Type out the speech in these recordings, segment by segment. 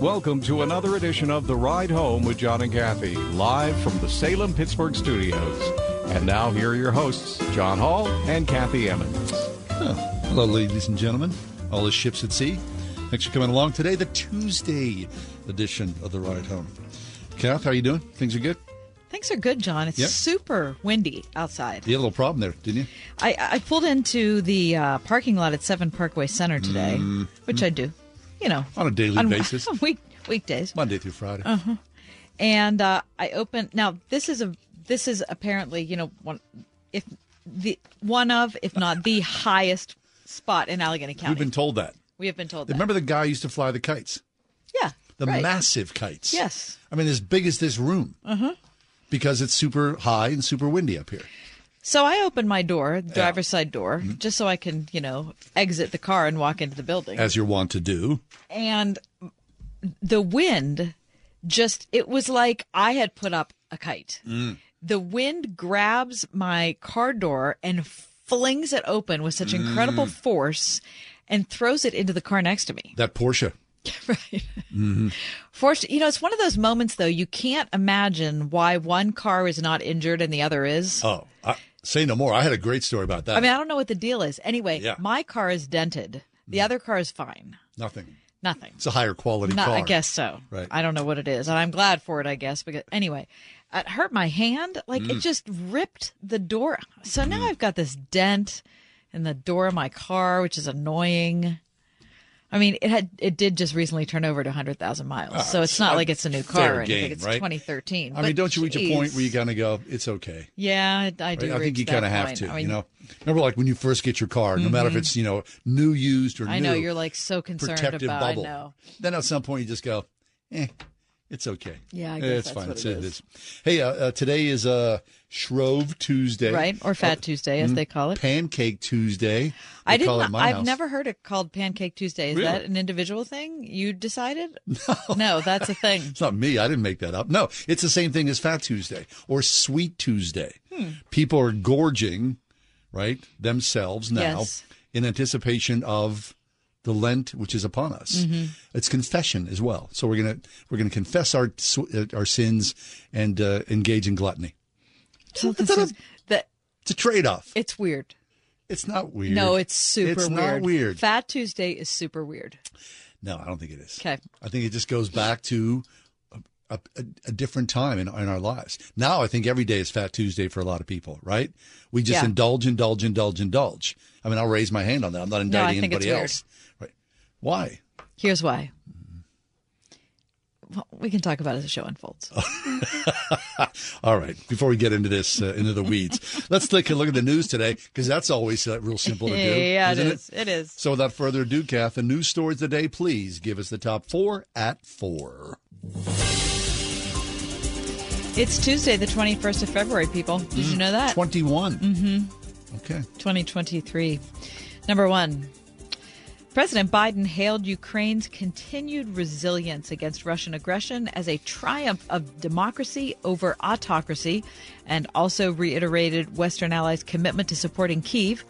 Welcome to another edition of The Ride Home with John and Kathy, live from the Salem Pittsburgh studios. And now, here are your hosts, John Hall and Kathy Emmons. Oh, hello, ladies and gentlemen, all the ships at sea. Thanks for coming along today, the Tuesday edition of The Ride Home. Kath, how are you doing? Things are good? Things are good, John. It's Yep. super windy outside. You had a little problem there, didn't you? I, I pulled into the uh, parking lot at Seven Parkway Center today, which I do, you know, On a daily on basis, week weekdays. Monday through Friday. Uh-huh. And uh, I opened. Now this is a this is apparently you know one if the one of if not the highest spot in Allegheny County. We've been told that. We have been told that. Remember the guy used to fly the kites? yeah, The right. massive kites. Yes. I mean, as big as this room. Uh-huh. Because it's super high and super windy up here. So I open my door, the driver's side door, Mm-hmm. just so I can you know exit the car and walk into the building. As you're wont to do. and the wind just it was like i had put up a kite mm. the wind grabs my car door and flings it open with such incredible mm. force and throws it into the car next to me That Porsche. right mm-hmm. force you know it's one of those moments though you can't imagine why one car is not injured and the other is Oh, I, say no more. I had a great story about that. i mean i don't know what the deal is anyway Yeah. my car is dented the other car is fine Nothing. nothing It's a higher quality Not, car. I guess so. Right. I don't know what it is, and I'm glad for it. I guess because anyway, it hurt my hand. Like Mm. it just ripped the door. So now I've got this dent in the door of my car, which is annoying. I mean, it had it did just recently turn over to 100,000 miles, so it's not like it's a new car or anything. game, it's right? 2013. I mean, don't you reach a point where you kind of go, it's okay? Yeah, I, I do. Right? I think you kind of have to. I mean, you know, remember like when you first get your car, no matter if it's you know new, used or new. I new, know you're like so concerned protective about. bubble. I know. Then at some point you just go, eh, it's okay. Yeah, I Eh, guess it's that's fine. what It's- it it is. Hey, uh, uh, today is uh, Shrove Tuesday, Right or Fat Tuesday, as they call it. Pancake Tuesday. I didn't. I've house. never heard it called Pancake Tuesday. Is Really? that an individual thing you decided? No, that's a thing. It's not me. I didn't make that up. No, it's the same thing as Fat Tuesday or Sweet Tuesday. Hmm. People are gorging, right, themselves now Yes. in anticipation of the Lent, which is upon us. Mm-hmm. It's confession as well. So we're gonna we're gonna confess our uh, our sins and uh, engage in gluttony. So this is that It's a trade off. it's weird. It's not weird. No, it's super It's weird. not weird. Fat Tuesday is super weird. No, I don't think it is. Okay. I think it just goes back to a, a, a different time in, in our lives. Now, I think every day is Fat Tuesday for a lot of people, right? We just Yeah. indulge, indulge, indulge, indulge. I mean, I'll raise my hand on that. I'm not No, indicting it's anybody weird. else. Right. Why? Here's why. Well, we can talk about it as the show unfolds. All right. Before we get into this, uh, into the weeds, let's take a look at the news today because that's always uh, real simple to do. yeah, it isn't is. It is. So, without further ado, Kath, the news stories of the day, please give us the top four at four. It's Tuesday, the 21st of February, people. Did you know that? 21. Mm-hmm. Okay. 2023. Number one. President Biden hailed Ukraine's continued resilience against Russian aggression as a triumph of democracy over autocracy and also reiterated Western allies' commitment to supporting Kiev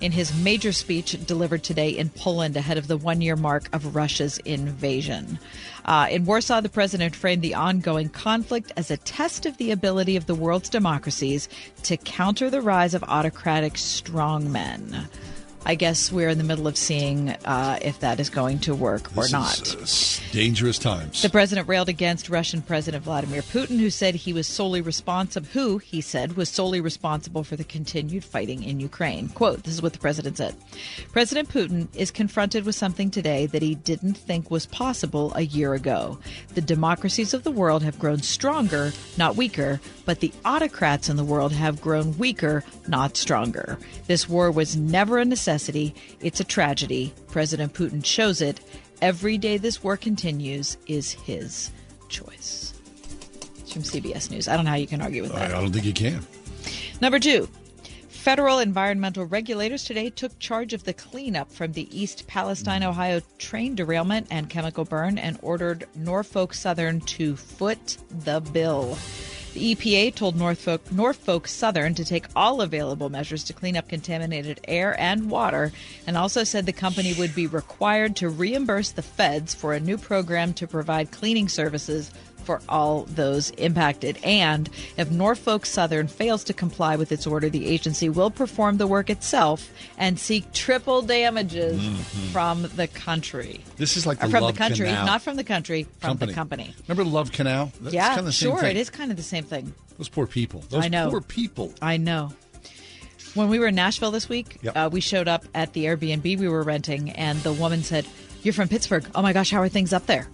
in his major speech delivered today in Poland ahead of the one year mark of Russia's invasion. Uh, in Warsaw, the president framed the ongoing conflict as a test of the ability of the world's democracies to counter the rise of autocratic strongmen. I guess we're in the middle of seeing uh, if that is going to work or not. is, uh, dangerous times. The president railed against Russian President Vladimir Putin, who said he was solely responsible. Who he said was solely responsible for the continued fighting in Ukraine. "Quote: This is what the president said. President Putin is confronted with something today that he didn't think was possible a year ago. The democracies of the world have grown stronger, not weaker, but the autocrats in the world have grown weaker, not stronger. This war was never a necessity. It's a tragedy. President Putin shows it." Every day this war continues is his choice. It's from CBS News. I don't know how you can argue with that. I don't think you can. Number two. Federal environmental regulators today took charge of the cleanup from the East Palestine, Ohio train derailment and chemical burn and ordered Norfolk Southern to foot the bill. The EPA told Norfolk, Norfolk Southern to take all available measures to clean up contaminated air and water, and also said the company would be required to reimburse the feds for a new program to provide cleaning services for all those impacted. And if Norfolk Southern fails to comply with its order, the agency will perform the work itself and seek triple damages from the country. This is like Or the from Love the country, Canal not from the country, from the company. Remember Love Canal? That's yeah, kind of the same sure, thing. it is kind of the same thing. Those poor people. Those I know. poor people. I know. When we were in Nashville this week, Yep. uh, we showed up at the Airbnb we were renting, and the woman said, "You're from Pittsburgh. Oh my gosh, how are things up there?"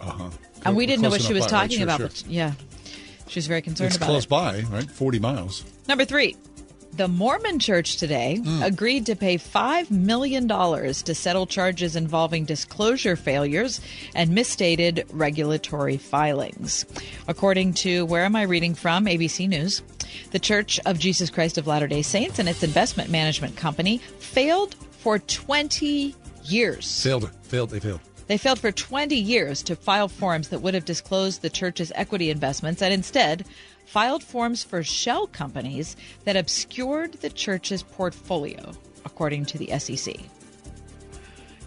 Uh huh. And we didn't know what she was Right, talking sure, about. sure. But yeah, she was very concerned It's about close it. by, right? Forty miles. Number three. The Mormon Church today Hmm. agreed to pay $5 million to settle charges involving disclosure failures and misstated regulatory filings. According to, where am I reading from? ABC News. The Church of Jesus Christ of Latter day Saints and its investment management company failed for 20 years. Failed. Failed. They failed. They failed for 20 years to file forms that would have disclosed the church's equity investments and instead filed forms for shell companies that obscured the church's portfolio, according to the SEC.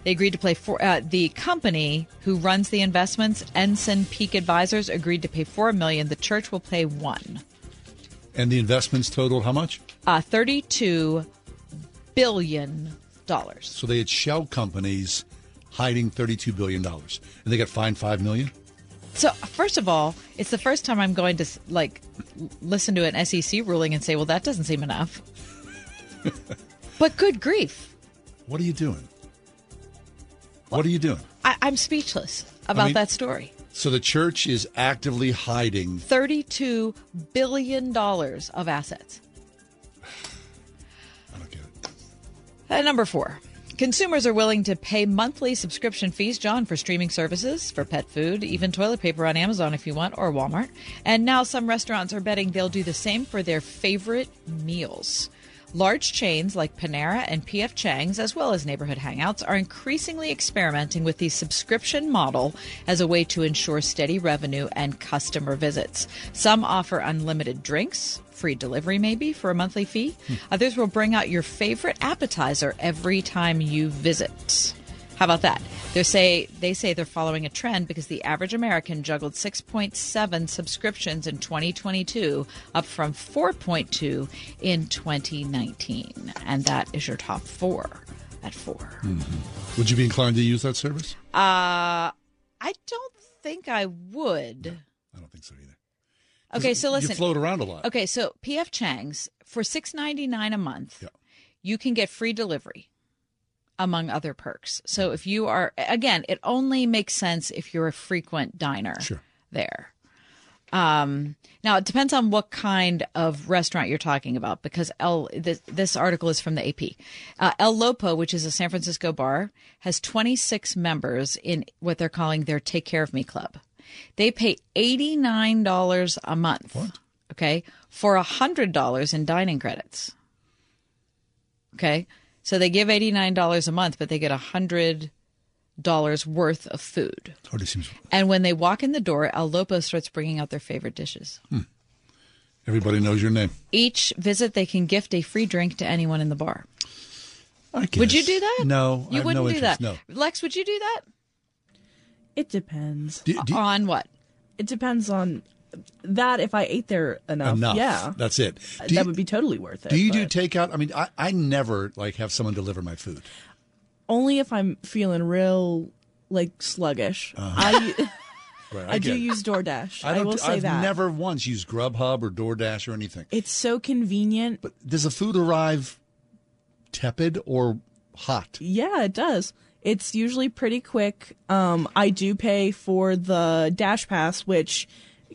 They agreed to pay for uh, the company who runs the investments, Ensign Peak Advisors, agreed to pay four million. The church will pay one. And the investments totaled how much? Uh, Thirty-two billion dollars. So they had shell companies hiding thirty-two billion dollars, and they got fined 5 million? So first of all, it's the first time I'm going to like listen to an SEC ruling and say, "Well, that doesn't seem enough." but good grief, What are you doing? What are you doing? I- I'm speechless about mean- that story. So the church is actively hiding. Thirty-two billion dollars of assets. I don't get it. Uh, number four. Consumers are willing to pay monthly subscription fees, John, for streaming services, for pet food, even toilet paper on Amazon if you want, or Walmart. And now some restaurants are betting they'll do the same for their favorite meals. Large chains like Panera and PF Chang's, as well as neighborhood hangouts, are increasingly experimenting with the subscription model as a way to ensure steady revenue and customer visits. Some offer unlimited drinks, free delivery maybe for a monthly fee. Hmm. Others will bring out your favorite appetizer every time you visit. How about that? They say they say they're following a trend because the average American juggled 6.7 subscriptions in 2022, up from 4.2 in 2019, and that is your top four at 4 Would you be inclined to use that service? Uh, I don't think I would. I don't think so either. Okay, so listen. you float around a lot. Okay, so PF Chang's for six ninety nine a month, Yeah. you can get free delivery, among other perks. So if you are again, it only makes sense if you're a frequent diner Sure. there. Um, now it depends on what kind of restaurant you're talking about because El this, this article is from the AP. Uh, El Lopo, which is a San Francisco bar, has 26 members in what they're calling their Take Care of Me club. They pay $89 a month. What? Okay, for $100 in dining credits. Okay, so they give $89 a month, but they get $100 worth of food. Hardly seems. And when they walk in the door, El Lopo starts bringing out their favorite dishes. Hmm. Everybody knows your name. Each visit, they can gift a free drink to anyone in the bar. I guess. Would you do that? No, I you have wouldn't no do interest, that. No. Lex, would you do that? It depends. Do, do, On what? It depends on that if I ate there enough, Enough. yeah, That's it. Do that you, would be totally worth it. do you do takeout? I mean, I, I never like have someone deliver my food. only if I'm feeling real like sluggish? I Right, I, do it. use DoorDash. I I, will say I've that never once used Grubhub or DoorDash or anything. it's so convenient. But does the food arrive tepid or hot? Yeah, it does. It's usually pretty quick. Um, I do pay for the Dash Pass, which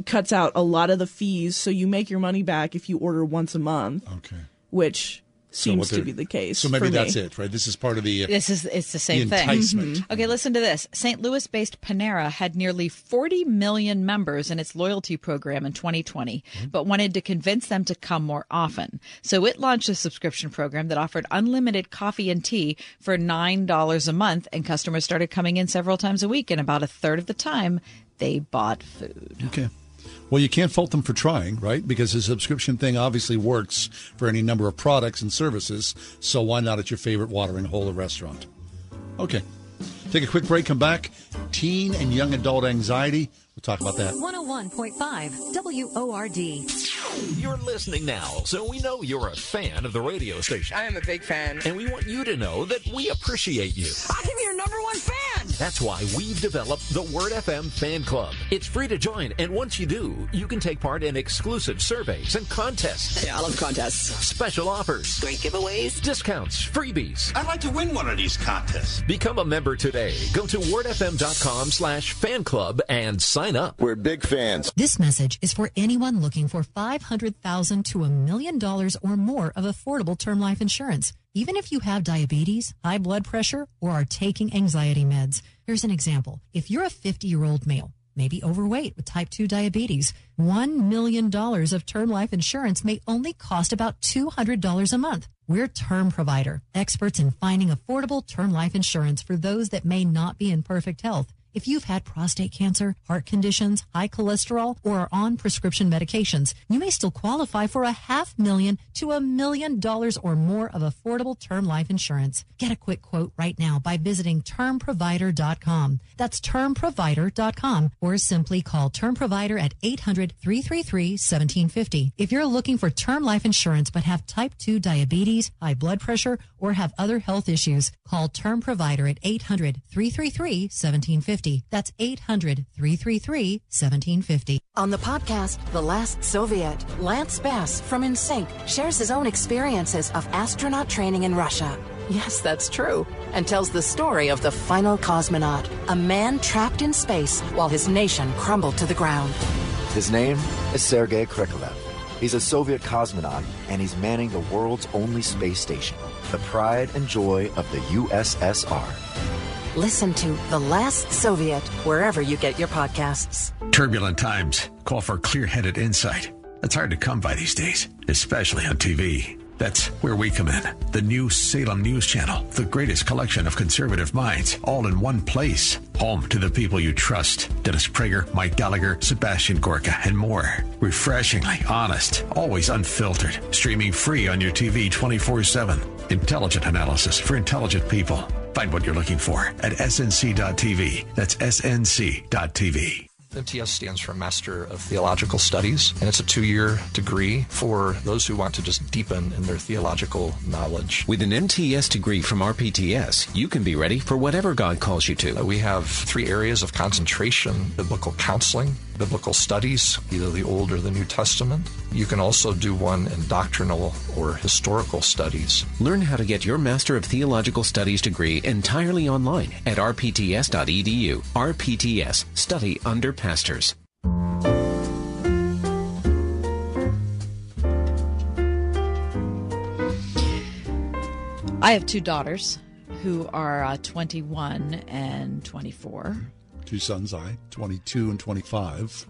cuts out a lot of the fees, so you make your money back if you order once a month, Okay. which seems what to be the case. So maybe for me. that's it, right? This is part of the. Uh, This is it's the same The thing. enticement. Mhm. Okay, listen to this. St. Louis-based Panera had nearly 40 million members in its loyalty program in 2020, but wanted to convince them to come more often. So it launched a subscription program that offered unlimited coffee and tea for $9 a month and customers started coming in several times a week and about a third of the time they bought food. Okay. Well, you can't fault them for trying, right? Because the subscription thing obviously works for any number of products and services. So why not at your favorite watering hole or restaurant? Okay. Take a quick break, come back. Teen and young adult anxiety. We'll talk about that. 101.5 WORD. You're listening now, so we know you're a fan of the radio station. I am a big fan. And we want you to know that we appreciate you. I'm your number one fan. That's why we've developed the Word FM Fan Club. It's free to join, and once you do, you can take part in exclusive surveys and contests. Yeah, I love contests. Special offers, Great giveaways. discounts, freebies. I'd like to win one of these contests. Become a member today. Go to wordfm.com slash fan club and sign up. We're big fans. This message is for anyone looking for 500,000 to a million dollars or more of affordable term life insurance. Even if you have diabetes, high blood pressure, or are taking anxiety meds. Here's an example. If you're a 50 year old male, maybe overweight with type 2 diabetes, $1 million of term life insurance may only cost about $200 a month. We're Term Provider, experts in finding affordable term life insurance for those that may not be in perfect health. If you've had prostate cancer, heart conditions, high cholesterol, or are on prescription medications, you may still qualify for a half million to a million dollars or more of affordable term life insurance. Get a quick quote right now by visiting termprovider.com. That's termprovider.com or simply call Term Provider at 800-333-1750. If you're looking for term life insurance but have type 2 diabetes, high blood pressure, or have other health issues, call Term Provider at 800-333-1750. That's 800-333-1750. On the podcast, The Last Soviet, Lance Bass from NSYNC shares his own experiences of astronaut training in Russia. Yes, that's true. And tells the story of the final cosmonaut, a man trapped in space while his nation crumbled to the ground. His name is Sergei Krikalev. He's a Soviet cosmonaut, and he's manning the world's only space station, the pride and joy of the USSR. Listen to The Last Soviet wherever you get your podcasts. Turbulent times call for clear headed insight. That's hard to come by these days, especially on TV. That's where we come in. The new Salem News Channel, the greatest collection of conservative minds, all in one place. Home to the people you trust Dennis Prager, Mike Gallagher, Sebastian Gorka, and more. Refreshingly honest, always unfiltered. Streaming free on your TV 24 7. Intelligent analysis for intelligent people. Find what you're looking for at snc.tv. That's snc.tv. MTS stands for Master of Theological Studies, and it's a two year degree for those who want to just deepen in their theological knowledge. With an MTS degree from RPTS, you can be ready for whatever God calls you to. We have three areas of concentration biblical counseling, biblical studies, either the Old or the New Testament. You can also do one in doctrinal or historical studies. Learn how to get your Master of Theological Studies degree entirely online at rpts.edu. RPTS, study under pastors. I have two daughters who are uh, 21 and 24. Two sons, I, 22 and 25.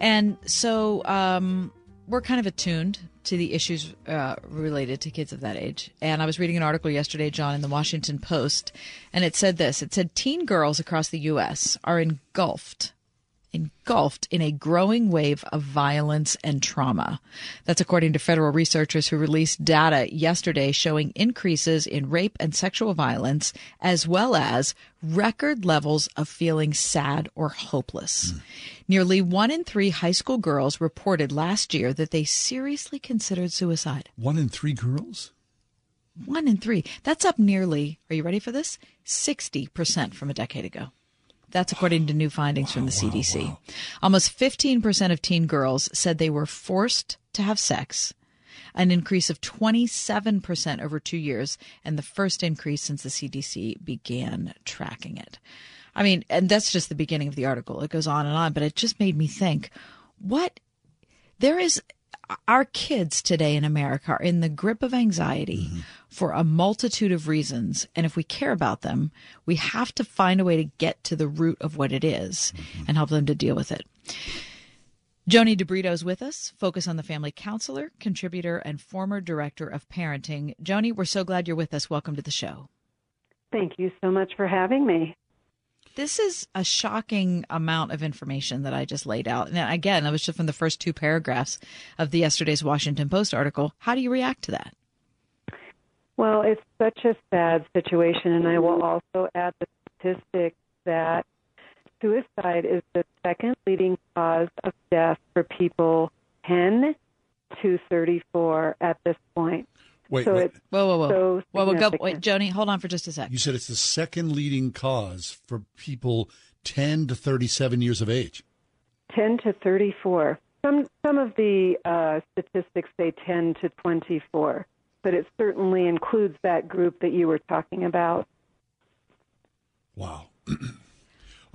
And so um, we're kind of attuned to the issues uh, related to kids of that age. And I was reading an article yesterday, John, in the Washington Post, and it said this it said teen girls across the U.S. are engulfed engulfed in a growing wave of violence and trauma. That's according to federal researchers who released data yesterday showing increases in rape and sexual violence, as well as record levels of feeling sad or hopeless. Mm. Nearly one in three high school girls reported last year that they seriously considered suicide. One in three girls? One in three. That's up nearly, are you ready for this? 60% from a decade ago. That's according to new findings wow, from the CDC. Wow, wow. Almost 15% of teen girls said they were forced to have sex, an increase of 27% over two years, and the first increase since the CDC began tracking it. I mean, and that's just the beginning of the article. It goes on and on, but it just made me think what there is our kids today in America are in the grip of anxiety mm-hmm. for a multitude of reasons. And if we care about them, we have to find a way to get to the root of what it is mm-hmm. and help them to deal with it. Joannie DeBrito is with us, Focus on the Family counselor, contributor, and former director of parenting. Joannie, we're so glad you're with us. Welcome to the show. Thank you so much for having me. This is a shocking amount of information that I just laid out. And again, that was just from the first two paragraphs of the yesterday's Washington Post article. How do you react to that? Well, it's such a sad situation, and I will also add the statistic that suicide is the second leading cause of death for people 10 to 34 at this point. Wait, so wait. whoa, whoa, whoa, so whoa, whoa, go, wait, Joannie, hold on for just a sec. You said it's the second leading cause for people 10 to 37 years of age. 10 to 34. Some some of the uh, statistics say 10 to 24, but it certainly includes that group that you were talking about. Wow.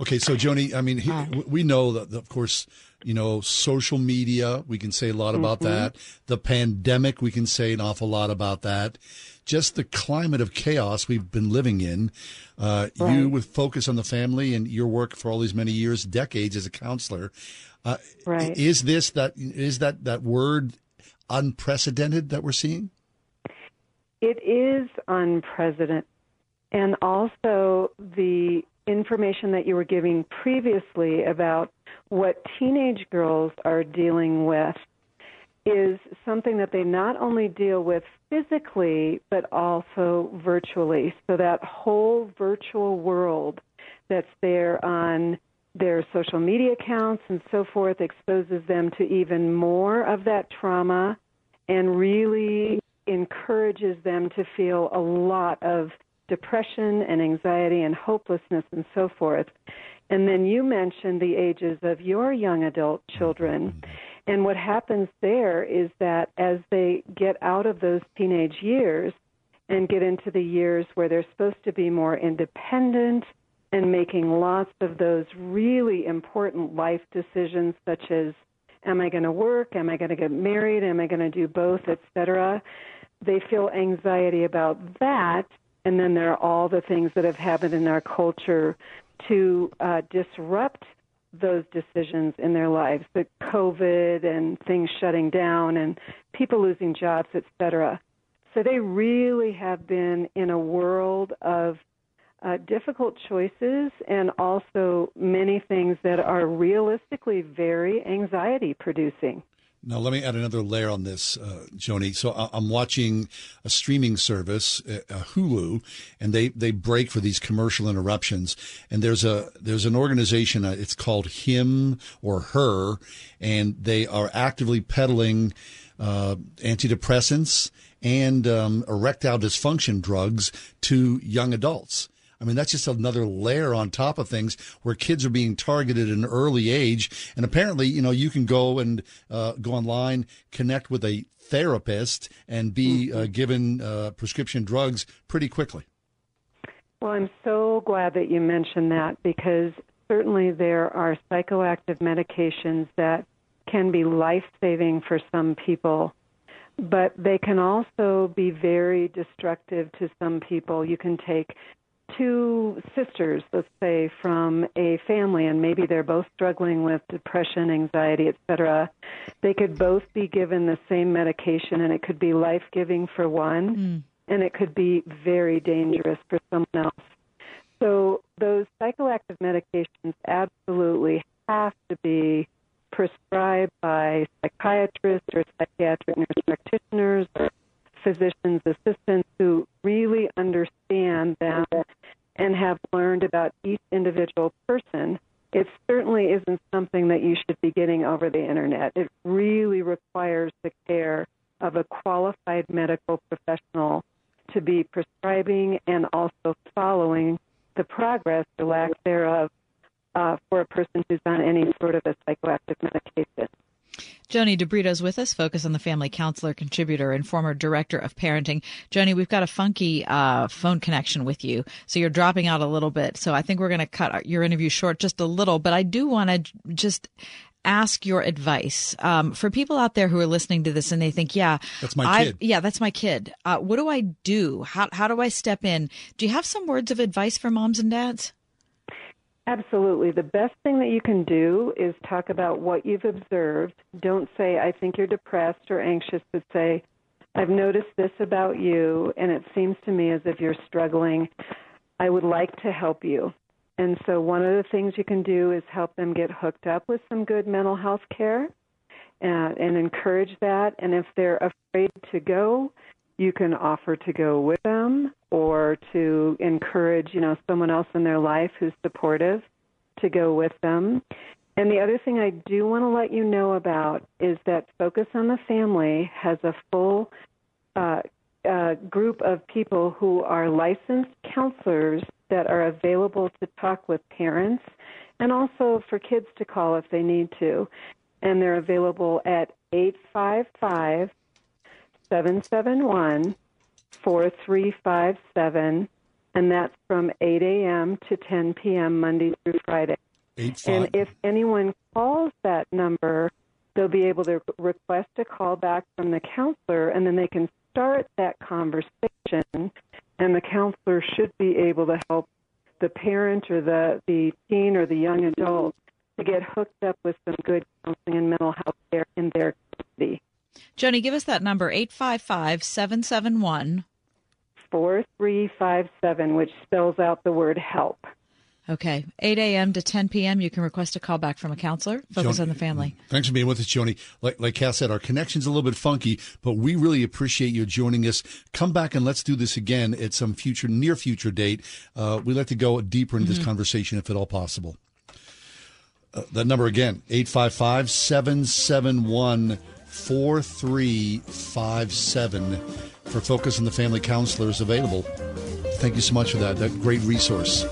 okay, so Joannie, I mean, he, we know that, of course, you know, social media, we can say a lot about mm-hmm. that. The pandemic, we can say an awful lot about that. Just the climate of chaos we've been living in. Uh, right. You with focus on the family and your work for all these many years, decades as a counselor. Uh, right. Is this that, is that, that word unprecedented that we're seeing? It is unprecedented. And also the information that you were giving previously about what teenage girls are dealing with is something that they not only deal with physically, but also virtually. So that whole virtual world that's there on their social media accounts and so forth exposes them to even more of that trauma and really encourages them to feel a lot of depression and anxiety and hopelessness and so forth. And then you mentioned the ages of your young adult children. Mm-hmm. And what happens there is that as they get out of those teenage years and get into the years where they're supposed to be more independent and making lots of those really important life decisions such as am I going to work, am I going to get married, am I going to do both, etc. They feel anxiety about that and then there are all the things that have happened in our culture to uh, disrupt those decisions in their lives, the COVID and things shutting down and people losing jobs, etc. So they really have been in a world of uh, difficult choices and also many things that are realistically very anxiety producing. Now, let me add another layer on this, uh, Joannie. So I'm watching a streaming service, uh, Hulu, and they, they break for these commercial interruptions. And there's a there's an organization. Uh, it's called Him or Her, and they are actively peddling uh, antidepressants and um, erectile dysfunction drugs to young adults. I mean, that's just another layer on top of things where kids are being targeted at an early age. And apparently, you know, you can go and uh, go online, connect with a therapist, and be uh, mm-hmm. given uh, prescription drugs pretty quickly. Well, I'm so glad that you mentioned that because certainly there are psychoactive medications that can be life saving for some people, but they can also be very destructive to some people. You can take two sisters, let's say, from a family, and maybe they're both struggling with depression, anxiety, etc., they could both be given the same medication, and it could be life giving for one, mm. and it could be very dangerous for someone else. So, those psychoactive medications absolutely have to be prescribed by psychiatrists or psychiatric nurse practitioners or physicians assistants who really understand them and have learned about each individual person, it certainly isn't something that you should be getting over the internet. It really requires the care of a qualified medical professional to be prescribing and also following the progress or lack thereof uh, for a person who's on any sort of a psychoactive medication. Joannie DeBrito's with us, Focus on the Family counselor, contributor, and former director of parenting. Joannie, we've got a funky uh, phone connection with you, so you're dropping out a little bit. So I think we're going to cut your interview short just a little, but I do want to just ask your advice um, for people out there who are listening to this and they think, yeah, That's my I- kid. Yeah, that's my kid. Uh, what do I do? How how do I step in? Do you have some words of advice for moms and dads? Absolutely. The best thing that you can do is talk about what you've observed. Don't say, I think you're depressed or anxious, but say, I've noticed this about you, and it seems to me as if you're struggling. I would like to help you. And so, one of the things you can do is help them get hooked up with some good mental health care and, and encourage that. And if they're afraid to go, you can offer to go with them or to encourage, you know, someone else in their life who's supportive to go with them. And the other thing I do want to let you know about is that Focus on the Family has a full uh, uh, group of people who are licensed counselors that are available to talk with parents and also for kids to call if they need to. And they're available at 855 771 4357, and that's from 8 a.m. to 10 p.m. Monday through Friday. Eight And if anyone calls that number, they'll be able to request a call back from the counselor, and then they can start that conversation, and the counselor should be able to help the parent or the, the teen or the young adult to get hooked up with some good counseling and mental health care in their community. Joannie, give us that number 855 771 4357, which spells out the word help. Okay, 8 a.m. to 10 p.m. You can request a call back from a counselor. Focus Joannie- on the family. Thanks for being with us, Joannie. Like, like Cass said, our connection's a little bit funky, but we really appreciate you joining us. Come back and let's do this again at some future, near future date. Uh, we like to go deeper into Mm-hmm. this conversation if at all possible. Uh, that number again, 855 771 4357 for Focus on the Family Counselors available. Thank you so much for that. That great resource.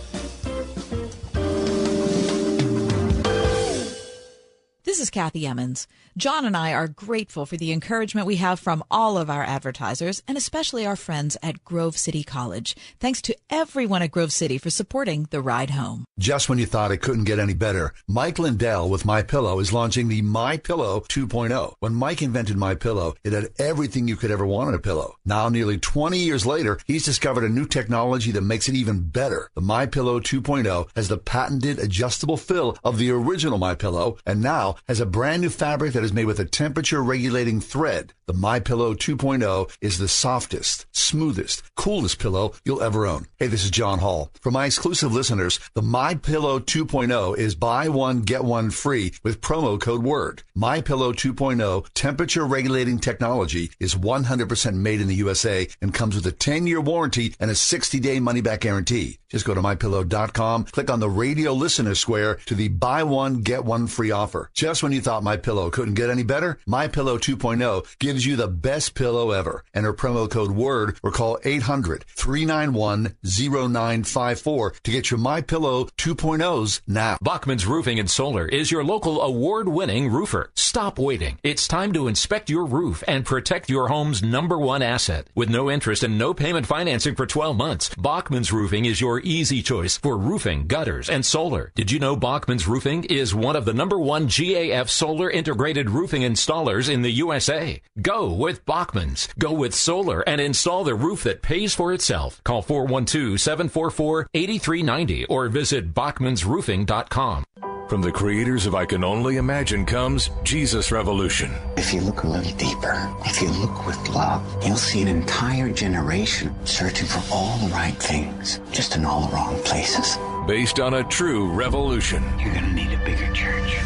This is Kathy Emmons. John and I are grateful for the encouragement we have from all of our advertisers and especially our friends at Grove City College. Thanks to everyone at Grove City for supporting the ride home. Just when you thought it couldn't get any better, Mike Lindell with My Pillow is launching the My Pillow 2.0. When Mike invented My Pillow, it had everything you could ever want in a pillow. Now, nearly 20 years later, he's discovered a new technology that makes it even better. The My Pillow 2.0 has the patented adjustable fill of the original My Pillow, and now has a brand new fabric that is made with a temperature regulating thread. The My Pillow 2.0 is the softest, smoothest, coolest pillow you'll ever own. Hey, this is John Hall. For my exclusive listeners, the My Pillow 2.0 is buy one get one free with promo code WORD. My Pillow 2.0 temperature regulating technology is 100% made in the USA and comes with a 10-year warranty and a 60-day money-back guarantee. Just go to mypillow.com, click on the radio listener square to the buy one get one free offer. Just when you thought My Pillow couldn't get any better, My Pillow 2.0 gives you the best pillow ever. Enter promo code WORD or call 800-391-0954 to get your My Pillow 2.0s now. Bachman's Roofing and Solar is your local award-winning roofer. Stop waiting. It's time to inspect your roof and protect your home's number one asset. With no interest and no payment financing for 12 months, Bachman's Roofing is your easy choice for roofing, gutters, and solar. Did you know Bachman's Roofing is one of the number one GAF solar integrated roofing installers in the USA? Go with Bachman's. Go with solar and install the roof that pays for itself. Call 412-744-8390 or visit bachmansroofing.com. From the creators of I Can Only Imagine comes Jesus Revolution. If you look a little deeper, if you look with love, you'll see an entire generation searching for all the right things, just in all the wrong places. based on a true revolution. You're going to need a bigger church.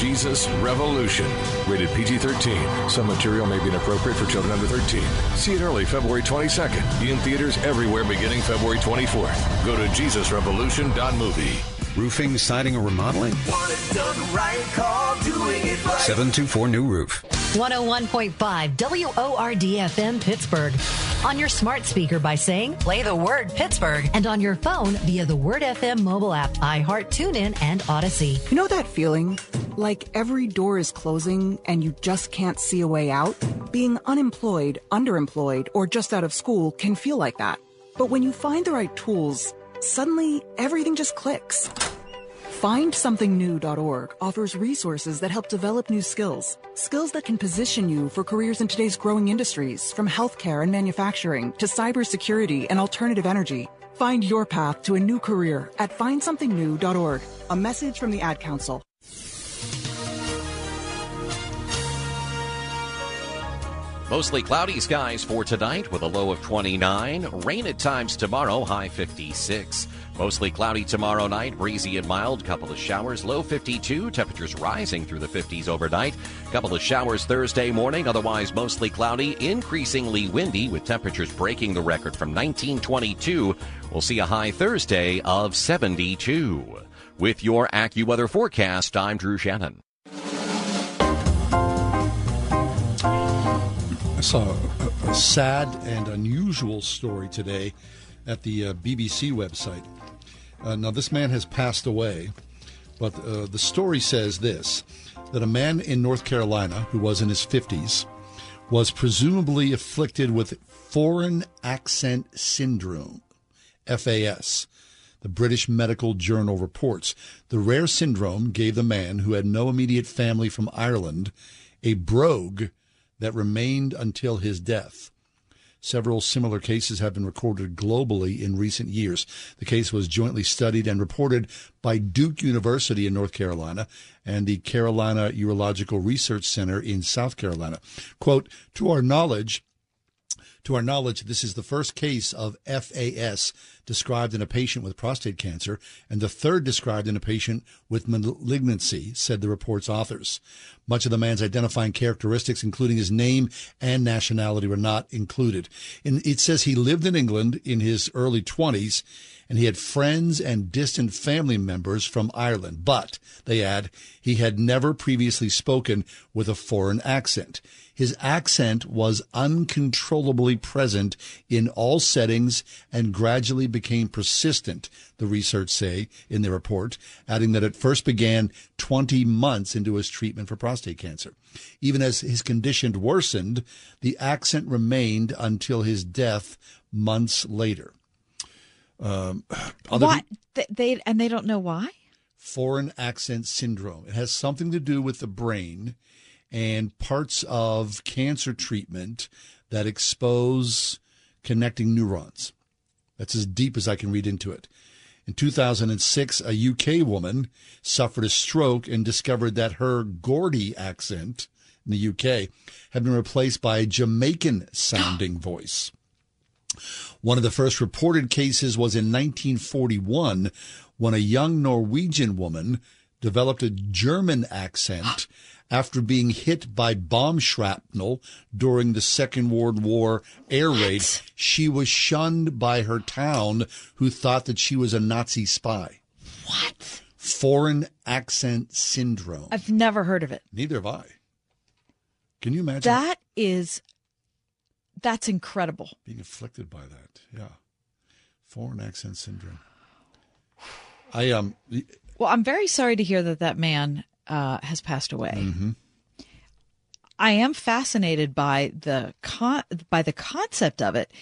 Jesus Revolution. Rated PG 13. Some material may be inappropriate for children under 13. See it early February 22nd. In theaters everywhere beginning February 24th. Go to JesusRevolution.movie. Roofing, siding, or remodeling? Want it done right, call doing it right. 724 New Roof. 101.5 WORD FM Pittsburgh. On your smart speaker by saying, play the word Pittsburgh. And on your phone via the Word FM mobile app, iHeart, TuneIn, and Audacy. You know that feeling? Like every door is closing and you just can't see a way out? Being unemployed, underemployed, or just out of school can feel like that. But when you find the right tools, suddenly everything just clicks. FindSomethingNew.org offers resources that help develop new skills. Skills that can position you for careers in today's growing industries, from healthcare and manufacturing to cybersecurity and alternative energy. Find your path to a new career at FindSomethingNew.org. A message from the Ad Council. Mostly cloudy skies for tonight with a low of 29. Rain at times tomorrow, high 56. Mostly cloudy tomorrow night, breezy and mild. Couple of showers, low 52. Temperatures rising through the 50s overnight. Couple of showers Thursday morning, otherwise mostly cloudy, increasingly windy with temperatures breaking the record from 1922. We'll see a high Thursday of 72. With your AccuWeather forecast, I'm Drew Shannon. I saw a, a sad and unusual story today at the uh, BBC website. Uh, now, this man has passed away, but uh, the story says this that a man in North Carolina who was in his 50s was presumably afflicted with foreign accent syndrome, FAS. The British Medical Journal reports the rare syndrome gave the man, who had no immediate family from Ireland, a brogue that remained until his death. Several similar cases have been recorded globally in recent years. The case was jointly studied and reported by Duke University in North Carolina and the Carolina Urological Research Center in South Carolina. Quote, to our knowledge, to our knowledge, this is the first case of FAS described in a patient with prostate cancer and the third described in a patient with malignancy, said the report's authors. Much of the man's identifying characteristics, including his name and nationality, were not included. And it says he lived in England in his early 20s and he had friends and distant family members from Ireland. But, they add, he had never previously spoken with a foreign accent. His accent was uncontrollably present in all settings and gradually became persistent, the research say in their report, adding that it first began 20 months into his treatment for prostate cancer. Even as his condition worsened, the accent remained until his death months later. Um, What? Th- they and they don't know why. foreign accent syndrome. It has something to do with the brain and parts of cancer treatment that expose connecting neurons. That's as deep as I can read into it. In 2006, a UK woman suffered a stroke and discovered that her Geordie accent in the UK had been replaced by a Jamaican sounding voice. One of the first reported cases was in 1941 when a young Norwegian woman developed a German accent after being hit by bomb shrapnel during the Second World War air raid. She was shunned by her town who thought that she was a Nazi spy. What? Foreign accent syndrome. I've never heard of it. Neither have I. Can you imagine That is that's incredible. being afflicted by that? Yeah. Foreign accent syndrome. I um Well, I'm very sorry to hear that that man uh, has passed away. mhm. I am fascinated by the con- by the concept of it.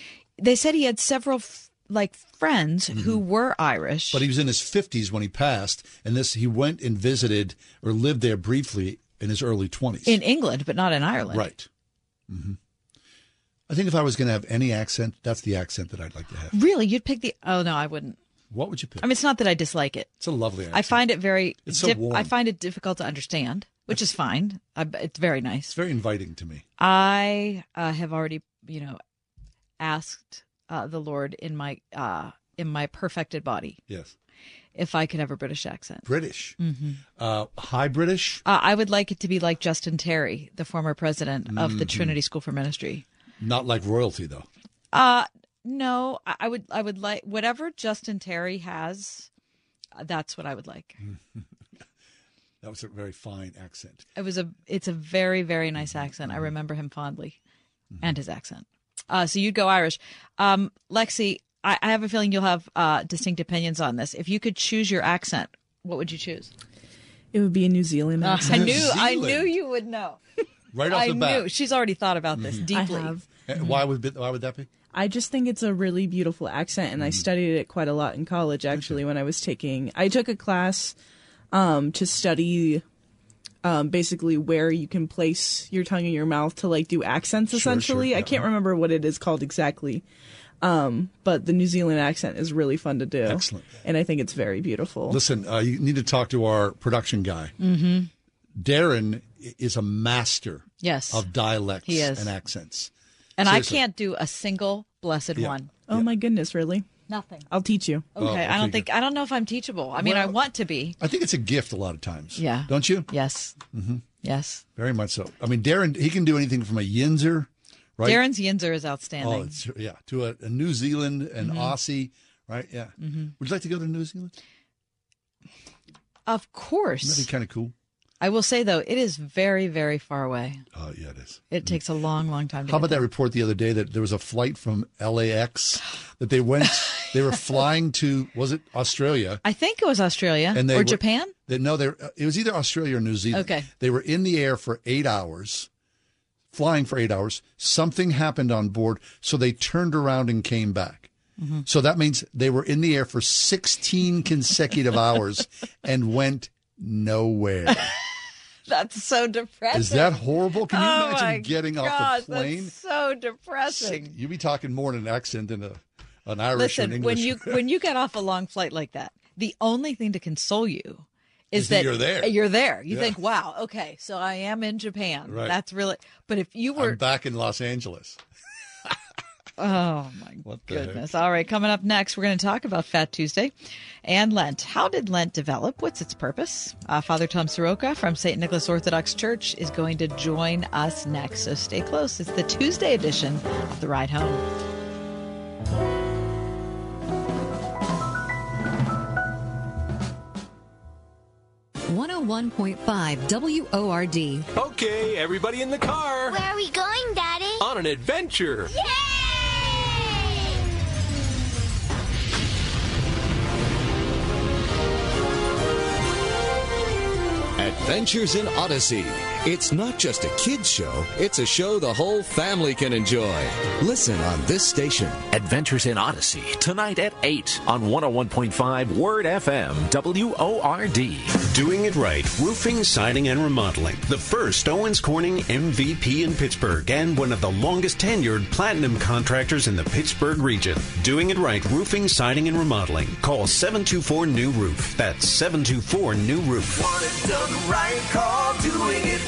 They said he had several f- like friends who were Irish. Mm-hmm. But he was in his 50s when he passed, and this he went and visited or lived there briefly in his early 20s. in England, but not in Ireland. right. hmm I think if I was going to have any accent, that's the accent that I'd like to have. Really, you'd pick the? Oh no, I wouldn't. What would you pick? I mean, it's not that I dislike it. It's a lovely accent. I find it very. It's so warm. I find it difficult to understand, which is fine. I, it's very nice. It's very inviting to me. I uh, have already, you know, asked uh, the Lord in my uh, in my perfected body Yes. if I could have a British accent. British. hmm Uh, high British. Uh, I would like it to be like Justyn Terry, the former president of the Mhm. Trinity School for Ministry. Not like royalty though. Uh no, I, I would I would like whatever Justyn Terry has. uh, That's what I would like. That was a very fine accent. It was a it's a very very nice accent. I remember him fondly, and his accent. Uh, so you'd go Irish, um, Lexi. I, I have a feeling you'll have uh, distinct opinions on this. If you could choose your accent, what would you choose? It would be a New Zealand Uh, I accent. knew I knew you would know. Right off I the bat. knew she's already thought about this Mhm. deeply. I have. Uh, Why would be- why would that be? I just think it's a really beautiful accent, and I studied it quite a lot in college. Actually, when I was taking, I took a class um, to study um, basically where you can place your tongue in your mouth to like do accents. Sure, Essentially, sure, I yeah. can't remember what it is called exactly, um, but the New Zealand accent is really fun to do. Excellent. and I think it's very beautiful. Listen, uh, you need to talk to our production guy. Mm-hmm. Darren i- is a master Yes. of dialects He is. and accents. And Seriously. I can't do a single blessed Yeah. one. Oh my goodness, really? Nothing. I'll teach you. Okay, Oh, I don't think I don't know if I'm teachable. I mean, I want to be. I think it's a gift a lot of times. Yeah. Don't you? Yes. Mm-hmm. Yes. Very much so. I mean, Darren, he can do anything from a Yinzer, right? Darren's Yinzer is outstanding. Oh, it's, yeah, to a, a New Zealand and Mhm. Aussie, right? Yeah. Mhm. Would you like to go to New Zealand? Of course. That'd be kind of cool. I will say though, it is very, very far away. Oh, yeah, it is. It takes a long, long time to How about that report the other day that there was a flight from LAX that they went, they were flying to, was it Australia? I think it was Australia And they or were- Japan. They, no, they it was either Australia or New Zealand. Okay. They were in the air for eight hours, flying for eight hours. Something happened on board, so they turned around and came back. Mm-hmm. So that means they were in the air for 16 consecutive hours and went nowhere. That's so depressing. Is that horrible? Can you oh imagine getting off God, the plane? That's so depressing. You'd be talking more in an accent than a, an Irish Listen, when you when you get off a long flight like that, the only thing to console you is, Is that you're there. You're there. You Yeah. think, "Wow, okay, so I am in Japan." Right. That's really. But if you were, I'm back in Los Angeles. Oh my What the heck? goodness! All right, coming up next, we're going to talk about Fat Tuesday and Lent. How did Lent develop? What's its purpose? Uh, Father Tom Soroka from St. Nicholas Orthodox Church is going to join us next. So stay close. It's the Tuesday edition of the Ride Home. 101.5 WORD. Okay, everybody in the car. Where are we going, Daddy? On an adventure. Adventures in Odyssey. It's not just a kid's show, it's a show the whole family can enjoy. Listen on this station. Adventures in Odyssey, tonight at 8 on 101.5 Word FM, WORD. Doing it right. Roofing, siding, and remodeling. The first Owens Corning MVP in Pittsburgh and one of the longest tenured platinum contractors in the Pittsburgh region. Doing it right. Roofing, siding, and remodeling. Call 724 New Roof. That's 724 New Roof. Want it done right, call doing it right.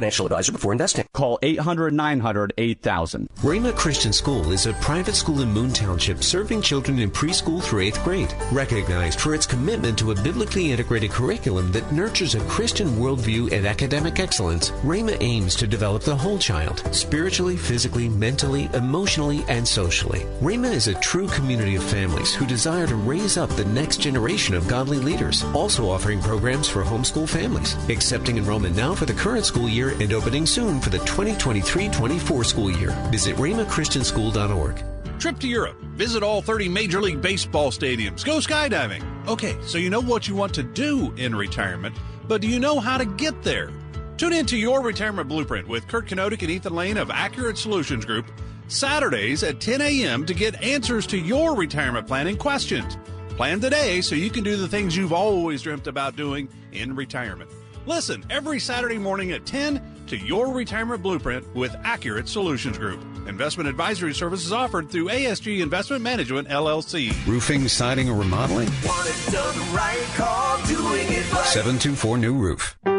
financial advisor before investing. Call 800 900 8000. Rhema Christian School is a private school in Moon Township serving children in preschool through eighth grade. Recognized for its commitment to a biblically integrated curriculum that nurtures nurtures a Christian worldview and academic excellence, Rhema aims to develop the whole child, spiritually, physically, mentally, emotionally, and socially. Rhema is a true community of families who desire to raise up the next generation of godly leaders, also offering programs for homeschool families, accepting enrollment now for the current school year and opening soon for the 2023-24 school year. Visit rhemachristianschool.org. Trip to Europe. Visit all 30 Major League Baseball stadiums. Go skydiving. Okay, so you know what you want to do in retirement, but do you know how to get there? Tune in to Your Retirement Blueprint with Kurt Kenodic and Ethan Lane of Accurate Solutions Group Saturdays at 10 a.m. to get answers to your retirement planning questions. Plan today so you can do the things you've always dreamt about doing in retirement. Listen every Saturday morning at 10 to Your Retirement Blueprint with Accurate Solutions Group. Investment advisory services offered through ASG Investment Management, LLC. Roofing, siding, or remodeling? Want it done right, call doing it right. 724 New Roof. At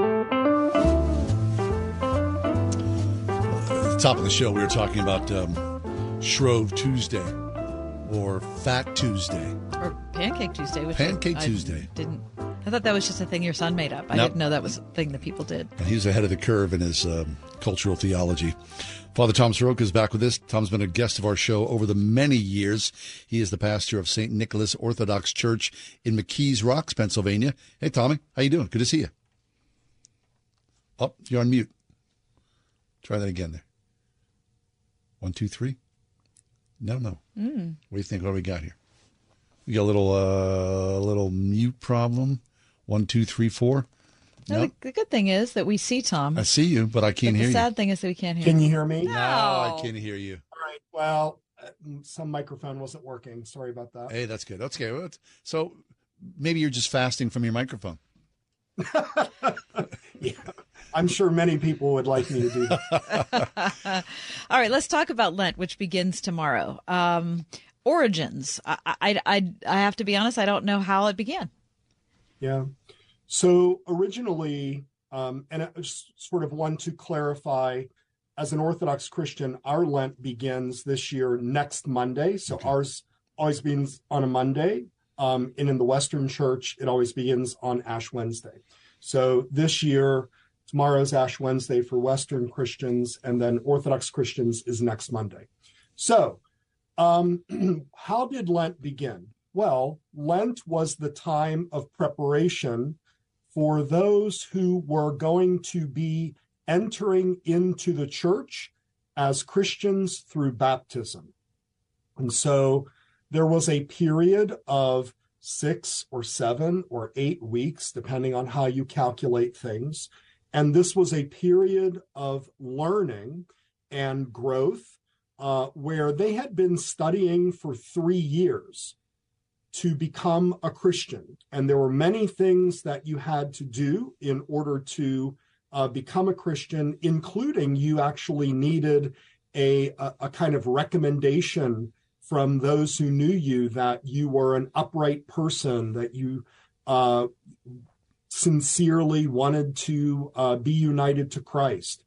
the top of the show, we were talking about um, Shrove Tuesday or Fat Tuesday. Or Pancake Tuesday. Which Pancake I Tuesday. Didn't. I thought that was just a thing your son made up. I Nope. didn't know that was a thing that people did. And he's ahead of the curve in his um, cultural theology. Father Tom Soroka is back with us. Tom's been a guest of our show over the many years. He is the pastor of St. Nicholas Orthodox Church in McKees Rocks, Pennsylvania. Hey, Tommy, how you doing? Good to see you. Oh, you're on mute. Try that again there. One, two, three. No, no. Mm. What do you think? What do we got here? We got a little, uh, little mute problem. One, two, three, four. No, Nope. the, the good thing is that we see Tom. I see you, but I can't But hear you. the sad thing is that we can't hear. Can you hear me? No, I can't hear you. All right. Well, uh, some microphone wasn't working. Sorry about that. Hey, that's good. That's good. So maybe you're just fasting from your microphone. yeah. I'm sure many people would like me to do that. All right, let's talk about Lent, which begins tomorrow. Um, origins. I, I, I, I have to be honest. I don't know how it began. Yeah. So originally, um, and it was sort of one to clarify, as an Orthodox Christian, our Lent begins this year next Monday. So ours always begins on a Monday. Um, and in the Western Church, it always begins on Ash Wednesday. So this year, tomorrow's Ash Wednesday for Western Christians, and then Orthodox Christians is next Monday. So, um, how did Lent begin? Well, Lent was the time of preparation for those who were going to be entering into the church as Christians through baptism. And so there was a period of six or seven or eight weeks, depending on how you calculate things. And this was a period of learning and growth uh, where they had been studying for three years to become a Christian. And there were many things that you had to do in order to uh, become a Christian, including you actually needed a, a, a kind of recommendation from those who knew you that you were an upright person, that you uh, sincerely wanted to uh, be united to Christ.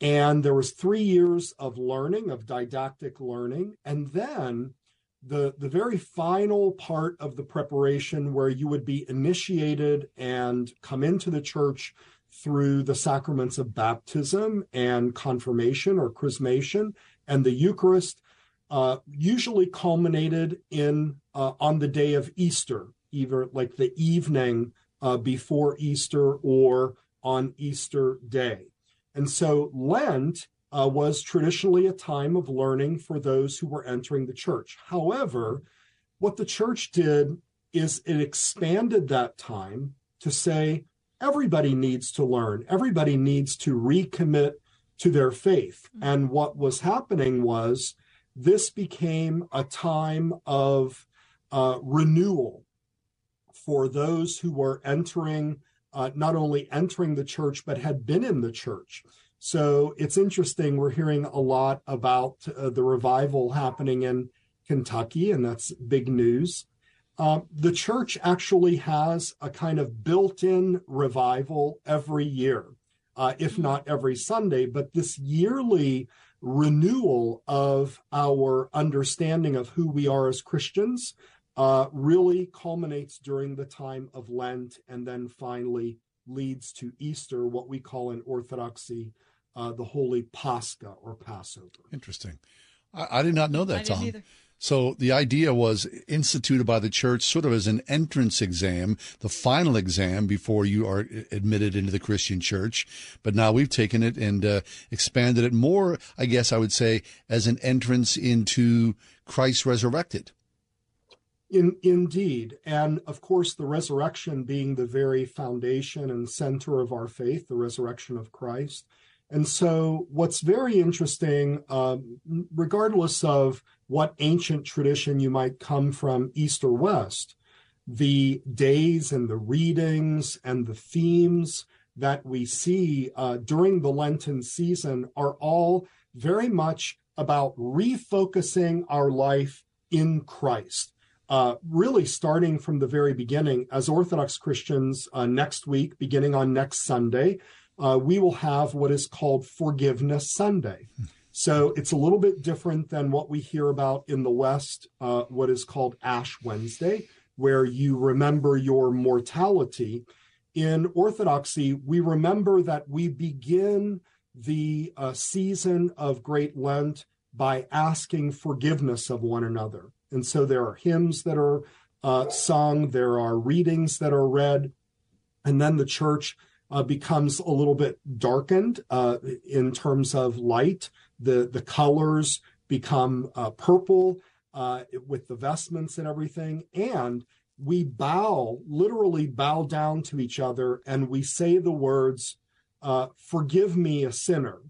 And there was three years of learning, of didactic learning, and then the the very final part of the preparation where you would be initiated and come into the church through the sacraments of baptism and confirmation or chrismation and the Eucharist, uh, usually culminated in uh, on the day of Easter, either like the evening uh, before Easter or on Easter Day. And so Lent was traditionally a time of learning for those who were entering the church. However, what the church did is it expanded that time to say everybody needs to learn, everybody needs to recommit to their faith. And what was happening was this became a time of uh, renewal for those who were entering, uh, not only entering the church, but had been in the church. So it's interesting. We're hearing a lot about uh, the revival happening in Kentucky, and that's big news. Uh, the church actually has a kind of built in revival every year, uh, if not every Sunday, but this yearly renewal of our understanding of who we are as Christians uh, really culminates during the time of Lent and then finally leads to Easter, what we call in Orthodoxy uh, the Holy Pascha or Passover. Interesting. I, I did not know that, I didn't Tom. either. So the idea was instituted by the church sort of as an entrance exam, the final exam before you are admitted into the Christian church. But now we've taken it and uh, expanded it more, I guess I would say, as an entrance into Christ resurrected. In, indeed. And of course, the resurrection being the very foundation and center of our faith, the resurrection of Christ. And so, what's very interesting, um, regardless of what ancient tradition you might come from, East or West, the days and the readings and the themes that we see uh, during the Lenten season are all very much about refocusing our life in Christ. Uh, really, starting from the very beginning, as Orthodox Christians, uh, next week, beginning on next Sunday, uh, we will have what is called Forgiveness Sunday. So it's a little bit different than what we hear about in the West, uh, what is called Ash Wednesday, where you remember your mortality. In Orthodoxy, we remember that we begin the uh, season of Great Lent by asking forgiveness of one another. And so there are hymns that are uh, sung, there are readings that are read, and then the church uh, becomes a little bit darkened uh, in terms of light. The the colors become uh, purple uh, with the vestments and everything, and we bow, literally bow down to each other, and we say the words, uh, "Forgive me, a sinner,"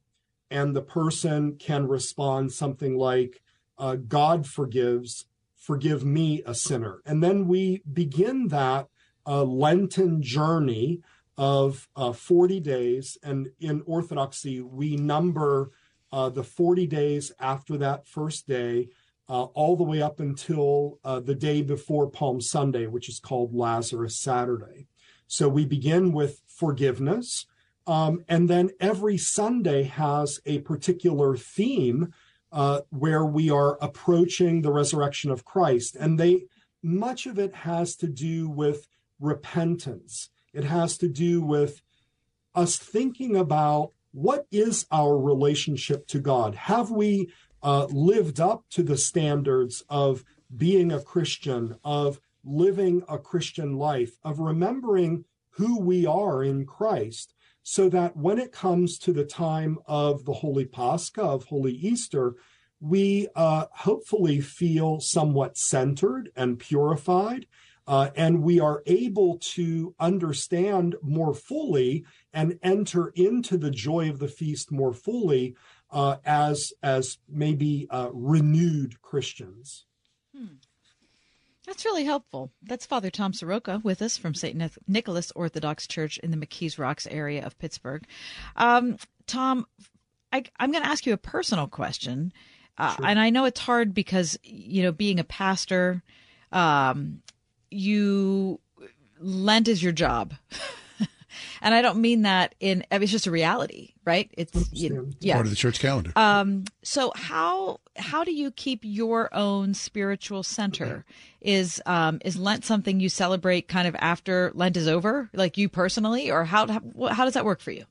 and the person can respond something like, uh, "God forgives." Forgive me, a sinner. And then we begin that Lenten journey of uh, 40 days. And in Orthodoxy, we number uh, the 40 days after that first day, uh, all the way up until uh, the day before Palm Sunday, which is called Lazarus Saturday. So we begin with forgiveness. Um, and then every Sunday has a particular theme uh, where we are approaching the resurrection of Christ. And they, much of it has to do with repentance it has to do with us thinking about what is our relationship to God? Have we uh, lived up to the standards of being a Christian, of living a Christian life, of remembering who we are in Christ, so that when it comes to the time of the Holy Pascha, of Holy Easter, we uh, hopefully feel somewhat centered and purified uh, and we are able to understand more fully and enter into the joy of the feast more fully uh, as as maybe uh, renewed Christians. Hmm. That's really helpful. That's Father Tom Soroka with us from St. Nicholas Orthodox Church in the McKees Rocks area of Pittsburgh. Um, Tom, I, am going to ask you a personal question. Uh, sure. And I know it's hard because, you know, being a pastor, um, you Lent is your job. and I don't mean that in it's just a reality, right? It's you, yeah. part of the church calendar. Um so how how do you keep your own spiritual center? Is um is Lent something you celebrate kind of after Lent is over, like you personally or how how, how does that work for you?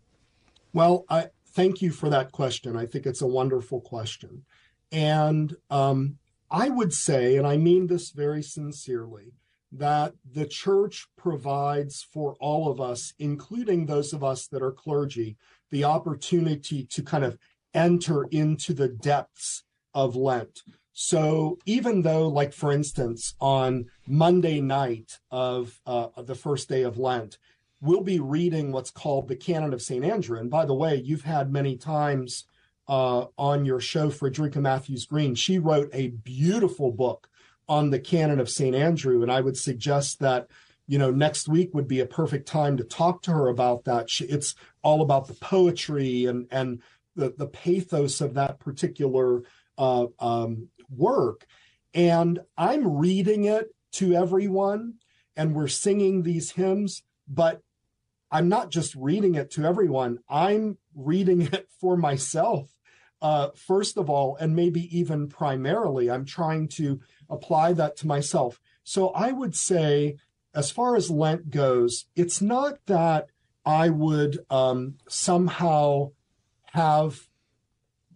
Well, I thank you for that question. I think it's a wonderful question. And um I would say and I mean this very sincerely that the church provides for all of us, including those of us that are clergy, the opportunity to kind of enter into the depths of Lent. So even though, like for instance, on Monday night of uh, the first day of Lent, we'll be reading what's called the Canon of St. Andrew. And by the way, you've had many times uh, on your show, Frederica Mathewes-Green. She wrote a beautiful book on the canon of St. Andrew. And I would suggest that, you know, next week would be a perfect time to talk to her about that. It's all about the poetry and, and the, the pathos of that particular uh, um, work. And I'm reading it to everyone and we're singing these hymns, but I'm not just reading it to everyone, I'm reading it for myself. Uh, first of all, and maybe even primarily, I'm trying to apply that to myself. So I would say, as far as Lent goes, it's not that I would um, somehow have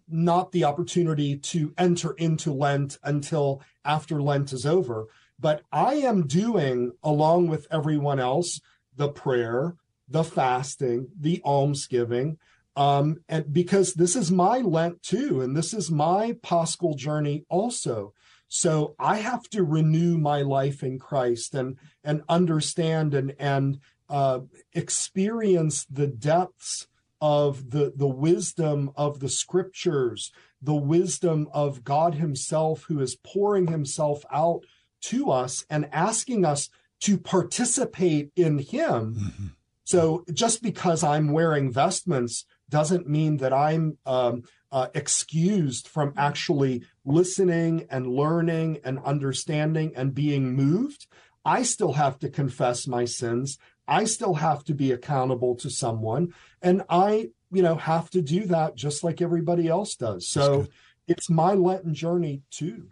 not the opportunity to enter into Lent until after Lent is over. But I am doing, along with everyone else, the prayer, the fasting, the almsgiving, um, and because this is my Lent too, and this is my Paschal journey also. So I have to renew my life in Christ and and understand and and uh, experience the depths of the the wisdom of the Scriptures, the wisdom of God Himself, who is pouring Himself out to us and asking us to participate in Him. Mm-hmm. So just because I'm wearing vestments doesn't mean that I'm um, uh, excused from actually listening and learning and understanding and being moved. I still have to confess my sins. I still have to be accountable to someone. And I, you know, have to do that just like everybody else does. So it's my Lenten journey too.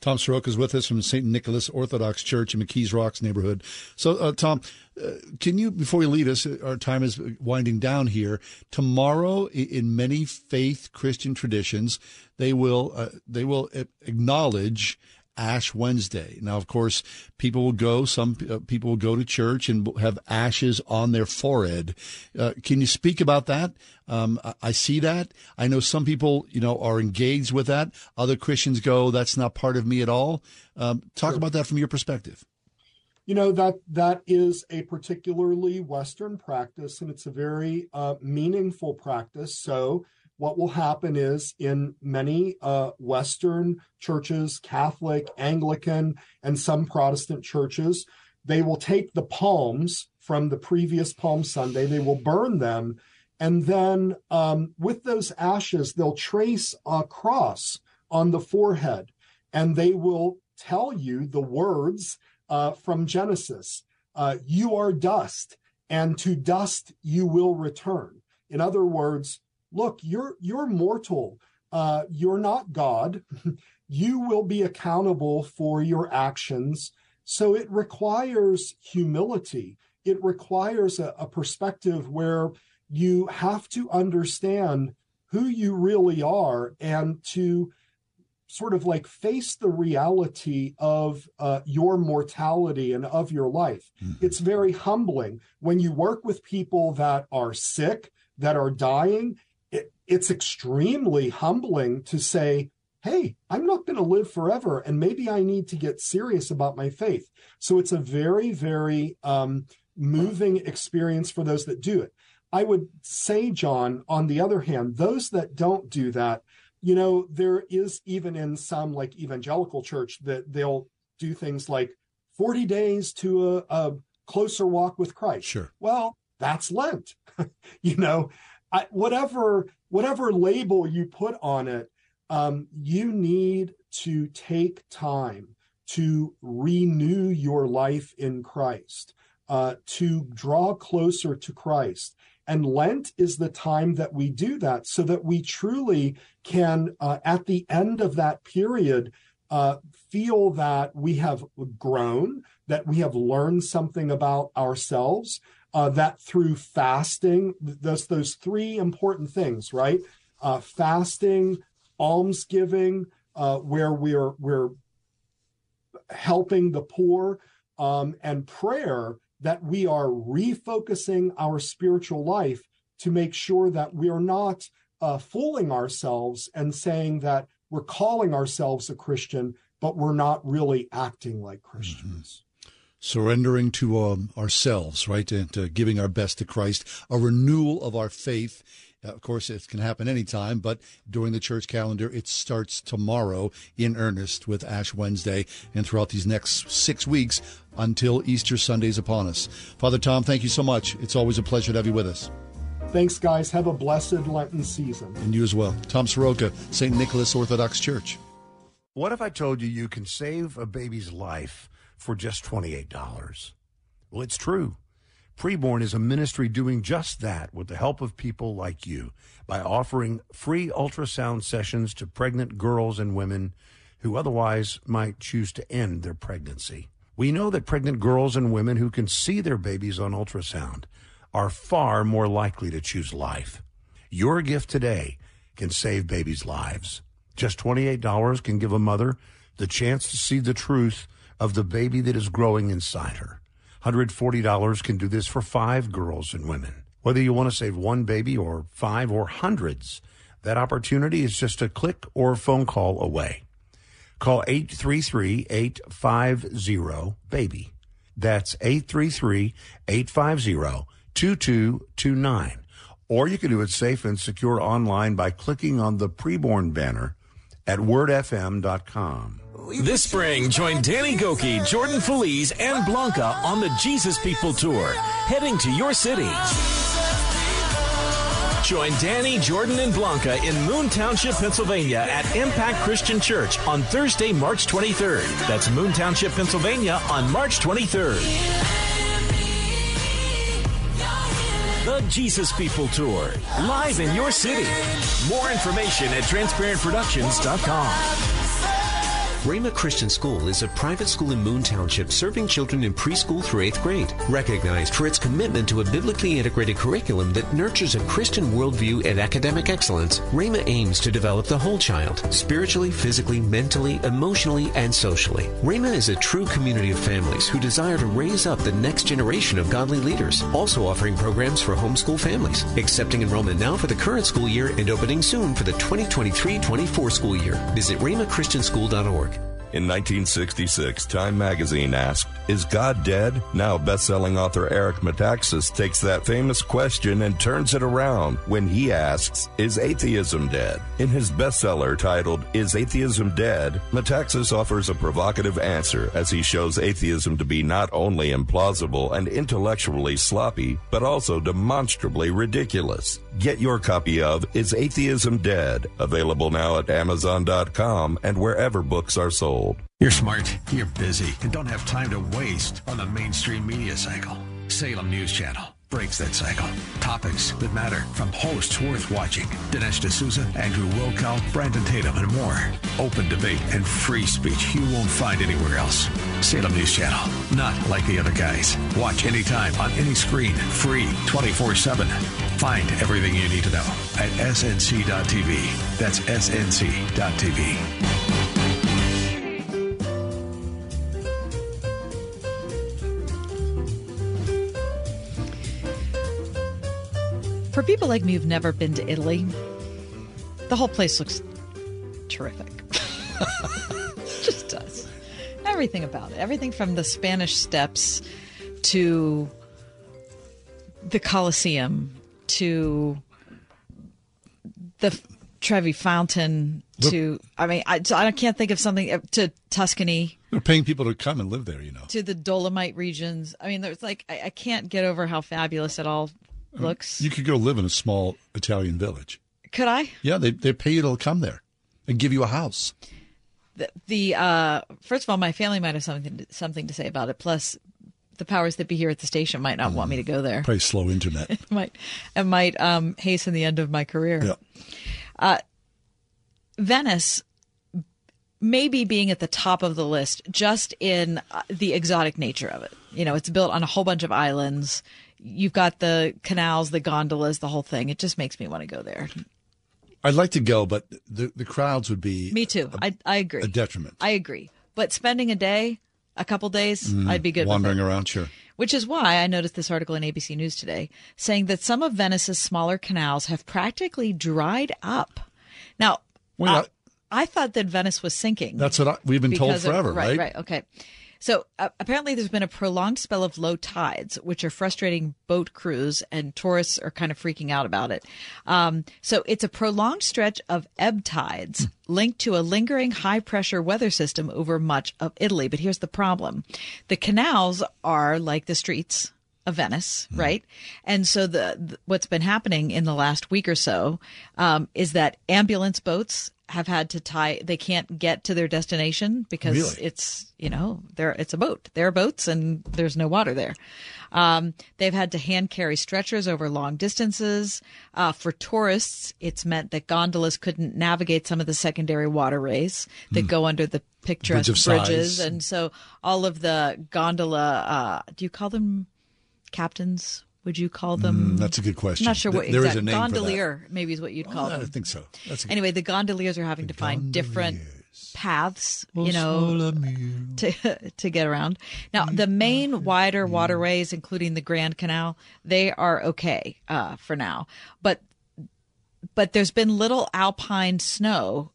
Tom Soroka is with us from St. Nicholas Orthodox Church in McKees Rocks neighborhood. So, uh, Tom, uh, can you, before you leave us, our time is winding down here. Tomorrow, in many faith Christian traditions, they will uh, they will acknowledge Ash Wednesday. Now, of course, people will go. Some uh, people will go to church and have ashes on their forehead. Uh, can you speak about that? Um, I see that. I know some people, you know, are engaged with that. Other Christians go, "That's not part of me at all." Um, talk sure. about that from your perspective. You know that that is a particularly Western practice, and it's a very uh, meaningful practice. So what will happen is in many uh, Western churches, Catholic, Anglican, and some Protestant churches, they will take the palms from the previous Palm Sunday, they will burn them, and then um, with those ashes, they'll trace a cross on the forehead, and they will tell you the words uh, from Genesis uh, You are dust, and to dust you will return. In other words, look, you're you're mortal. Uh, you're not God. you will be accountable for your actions. So it requires humility. It requires a, a perspective where you have to understand who you really are and to sort of like face the reality of uh, your mortality and of your life. Mm-hmm. It's very humbling when you work with people that are sick, that are dying, it's extremely humbling to say, hey, I'm not going to live forever, and maybe I need to get serious about my faith. So it's a very, very um, moving experience for those that do it. I would say, John, on the other hand, those that don't do that, you know, there is even in some like evangelical church that they'll do things like 40 days to a, a closer walk with Christ. Sure. Well, that's Lent. you know, I, whatever whatever label you put on it, um, you need to take time to renew your life in Christ, uh, to draw closer to Christ. And Lent is the time that we do that so that we truly can, uh, at the end of that period, uh, feel that we have grown, that we have learned something about ourselves, uh, that through fasting, those those three important things, right? Uh, fasting, almsgiving, uh, where we're we're helping the poor, um, and prayer that we are refocusing our spiritual life to make sure that we are not uh, fooling ourselves and saying that we're calling ourselves a Christian, but we're not really acting like Christians. Mm-hmm surrendering to um, ourselves, right, and uh, giving our best to Christ, a renewal of our faith. Uh, of course, it can happen anytime, but during the church calendar, it starts tomorrow in earnest with Ash Wednesday and throughout these next six weeks until Easter Sunday is upon us. Father Tom, thank you so much. It's always a pleasure to have you with us. Thanks, guys. Have a blessed Lenten season. And you as well. Tom Soroka, St. Nicholas Orthodox Church. What if I told you you can save a baby's life? For just $28. Well, it's true. Preborn is a ministry doing just that with the help of people like you by offering free ultrasound sessions to pregnant girls and women who otherwise might choose to end their pregnancy. We know that pregnant girls and women who can see their babies on ultrasound are far more likely to choose life. Your gift today can save babies' lives. Just $28 can give a mother the chance to see the truth of the baby that is growing inside her. $140 can do this for five girls and women. Whether you want to save one baby or five or hundreds, that opportunity is just a click or phone call away. Call 833-850-BABY. That's 833-850-2229. Or you can do it safe and secure online by clicking on the preborn banner at wordfm.com. This spring, join Danny Gokey, Jordan Feliz, and Blanca on the Jesus People Tour, heading to your city. Join Danny, Jordan, and Blanca in Moon Township, Pennsylvania at Impact Christian Church on Thursday, March 23rd. That's Moon Township, Pennsylvania on March 23rd. The Jesus People Tour, live in your city. More information at transparentproductions.com. Rhema Christian School is a private school in Moon Township serving children in preschool through 8th grade. Recognized for its commitment to a biblically integrated curriculum that nurtures a Christian worldview and academic excellence, Rhema aims to develop the whole child, spiritually, physically, mentally, emotionally, and socially. Rhema is a true community of families who desire to raise up the next generation of godly leaders, also offering programs for homeschool families, accepting enrollment now for the current school year and opening soon for the 2023-24 school year. Visit rhemachristianschool.org. In 1966, Time magazine asked, Is God dead? Now, best-selling author Eric Metaxas takes that famous question and turns it around when he asks, Is atheism dead? In his bestseller titled, Is Atheism Dead? Metaxas offers a provocative answer as he shows atheism to be not only implausible and intellectually sloppy, but also demonstrably ridiculous. Get your copy of Is Atheism Dead? Available now at Amazon.com and wherever books are sold. You're smart, you're busy, and don't have time to waste on the mainstream media cycle. Salem News Channel breaks that cycle. Topics that matter from hosts worth watching. Dinesh D'Souza, Andrew Wilkow, Brandon Tatum, and more. Open debate and free speech you won't find anywhere else. Salem News Channel, not like the other guys. Watch anytime on any screen, free 24 7. Find everything you need to know at snc.tv. That's snc.tv. For people like me who've never been to Italy, the whole place looks terrific. just does. Everything about it. Everything from the Spanish steps to the Colosseum to the Trevi Fountain to, I mean, I, I can't think of something uh, to Tuscany. They're paying people to come and live there, you know. To the Dolomite regions. I mean, there's like, I, I can't get over how fabulous it all looks. You could go live in a small Italian village. Could I? Yeah, they they pay you to come there and give you a house. The, the uh, first of all, my family might have something to, something to say about it. Plus, the powers that be here at the station might not mm. want me to go there. Probably slow internet. it might it might um, hasten the end of my career. Yeah. Uh, Venice maybe being at the top of the list just in uh, the exotic nature of it. You know, it's built on a whole bunch of islands you've got the canals, the gondolas, the whole thing. It just makes me want to go there. I'd like to go, but the the crowds would be me too. A, I I agree. A detriment. I agree. But spending a day, a couple days, mm, I'd be good. Wandering around, sure. Which is why I noticed this article in ABC News today saying that some of Venice's smaller canals have practically dried up. Now, well, I, I, thought that Venice was sinking. That's what I, we've been told forever, of, right? Right. Right. Okay. So uh, apparently, there's been a prolonged spell of low tides, which are frustrating boat crews, and tourists are kind of freaking out about it. Um, so it's a prolonged stretch of ebb tides linked to a lingering high pressure weather system over much of Italy. But here's the problem: the canals are like the streets of Venice, mm. right? And so the, the, what's been happening in the last week or so um, is that ambulance boats have had to tie they can't get to their destination because really? it's you know there it's a boat. There are boats and there's no water there. Um, they've had to hand carry stretchers over long distances. Uh, for tourists it's meant that gondolas couldn't navigate some of the secondary waterways that mm. go under the picturesque Bridge bridges. and so all of the gondola uh, do you call them captains Would you call them? Mm, that's a good question. I'm not sure what Th- there is exact a name gondolier maybe is what you'd call Oh, I think so. That's a good- anyway, the gondoliers are having to find different paths, you know, to to get around. Now, the main wider waterways, including the Grand Canal, they are okay uh, for now, but but there's been little alpine snow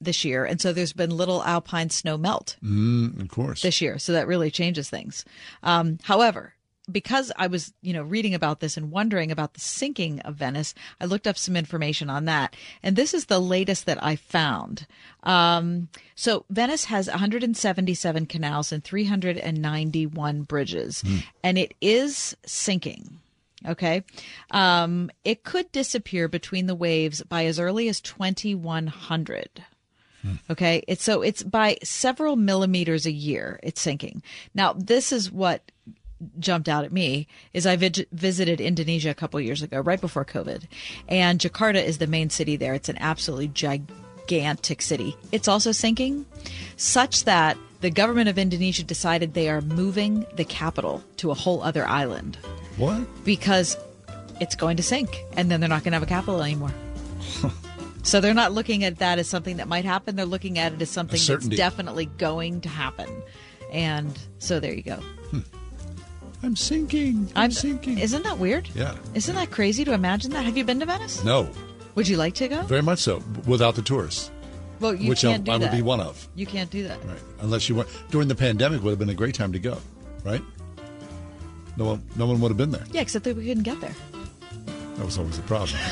this year, and so there's been little alpine snow melt Mm, of course. this year. So that really changes things. Um, however, because I was, you know, reading about this and wondering about the sinking of Venice, I looked up some information on that. And this is the latest that I found. Um, so Venice has 177 canals and 391 bridges, and it is sinking. Okay. Um, it could disappear between the waves by as early as 2100. Okay. It's so it's by several millimeters a year it's sinking. Now, this is what jumped out at me is I vid- visited Indonesia a couple years ago, right before COVID, and Jakarta is the main city there. It's an absolutely gigantic city. It's also sinking, such that the government of Indonesia decided they are moving the capital to a whole other island What? because it's going to sink, and then they're not going to have a capital anymore. So they're not looking at that as something that might happen. They're looking at it as something that's definitely going to happen. And so there you go. Hmm. I'm sinking. I'm, sinking. Isn't that weird? Yeah. Isn't that crazy to imagine that? Have you been to Venice? No, Would you like to go? very much so. Without the tourists, Well, you which can't I, do I would that. be one of. You can't do that. Right. Unless you went during the pandemic, would have been a great time to go. Right. No one, no one would have been there. Yeah, except that we couldn't get there. That was always a problem.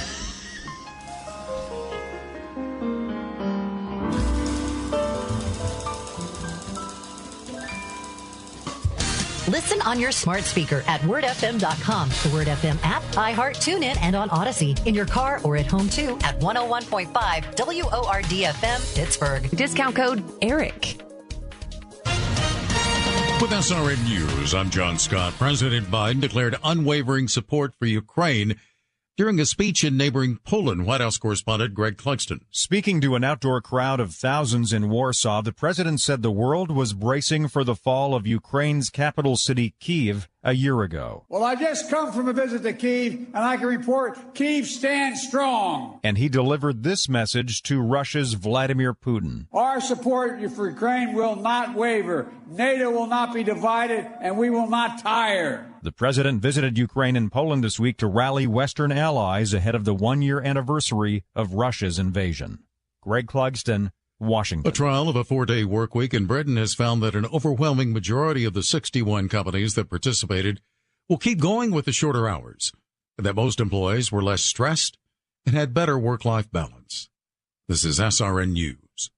Listen on your smart speaker at wordfm.com, the Word FM app, iHeart, TuneIn, and on Odyssey. In your car or at home too at 101.5 WORD FM, Pittsburgh. Discount code ERIC. With SRN News, I'm John Scott. President Biden declared unwavering support for Ukraine during a speech in neighboring Poland. White House correspondent Greg Clugston. Speaking to an outdoor crowd of thousands in Warsaw, the president said the world was bracing for the fall of Ukraine's capital city, Kiev, a year ago. Well, I just come from a visit to Kiev, and I can report Kiev stands strong. And he delivered this message to Russia's Vladimir Putin. Our support for Ukraine will not waver. NATO will not be divided, and we will not tire. The president visited Ukraine and Poland this week to rally Western allies ahead of the one year anniversary of Russia's invasion. Greg Clugston, Washington. A trial of a four day work week in Britain has found that an overwhelming majority of the 61 companies that participated will keep going with the shorter hours, and that most employees were less stressed and had better work life balance. This is SRN News.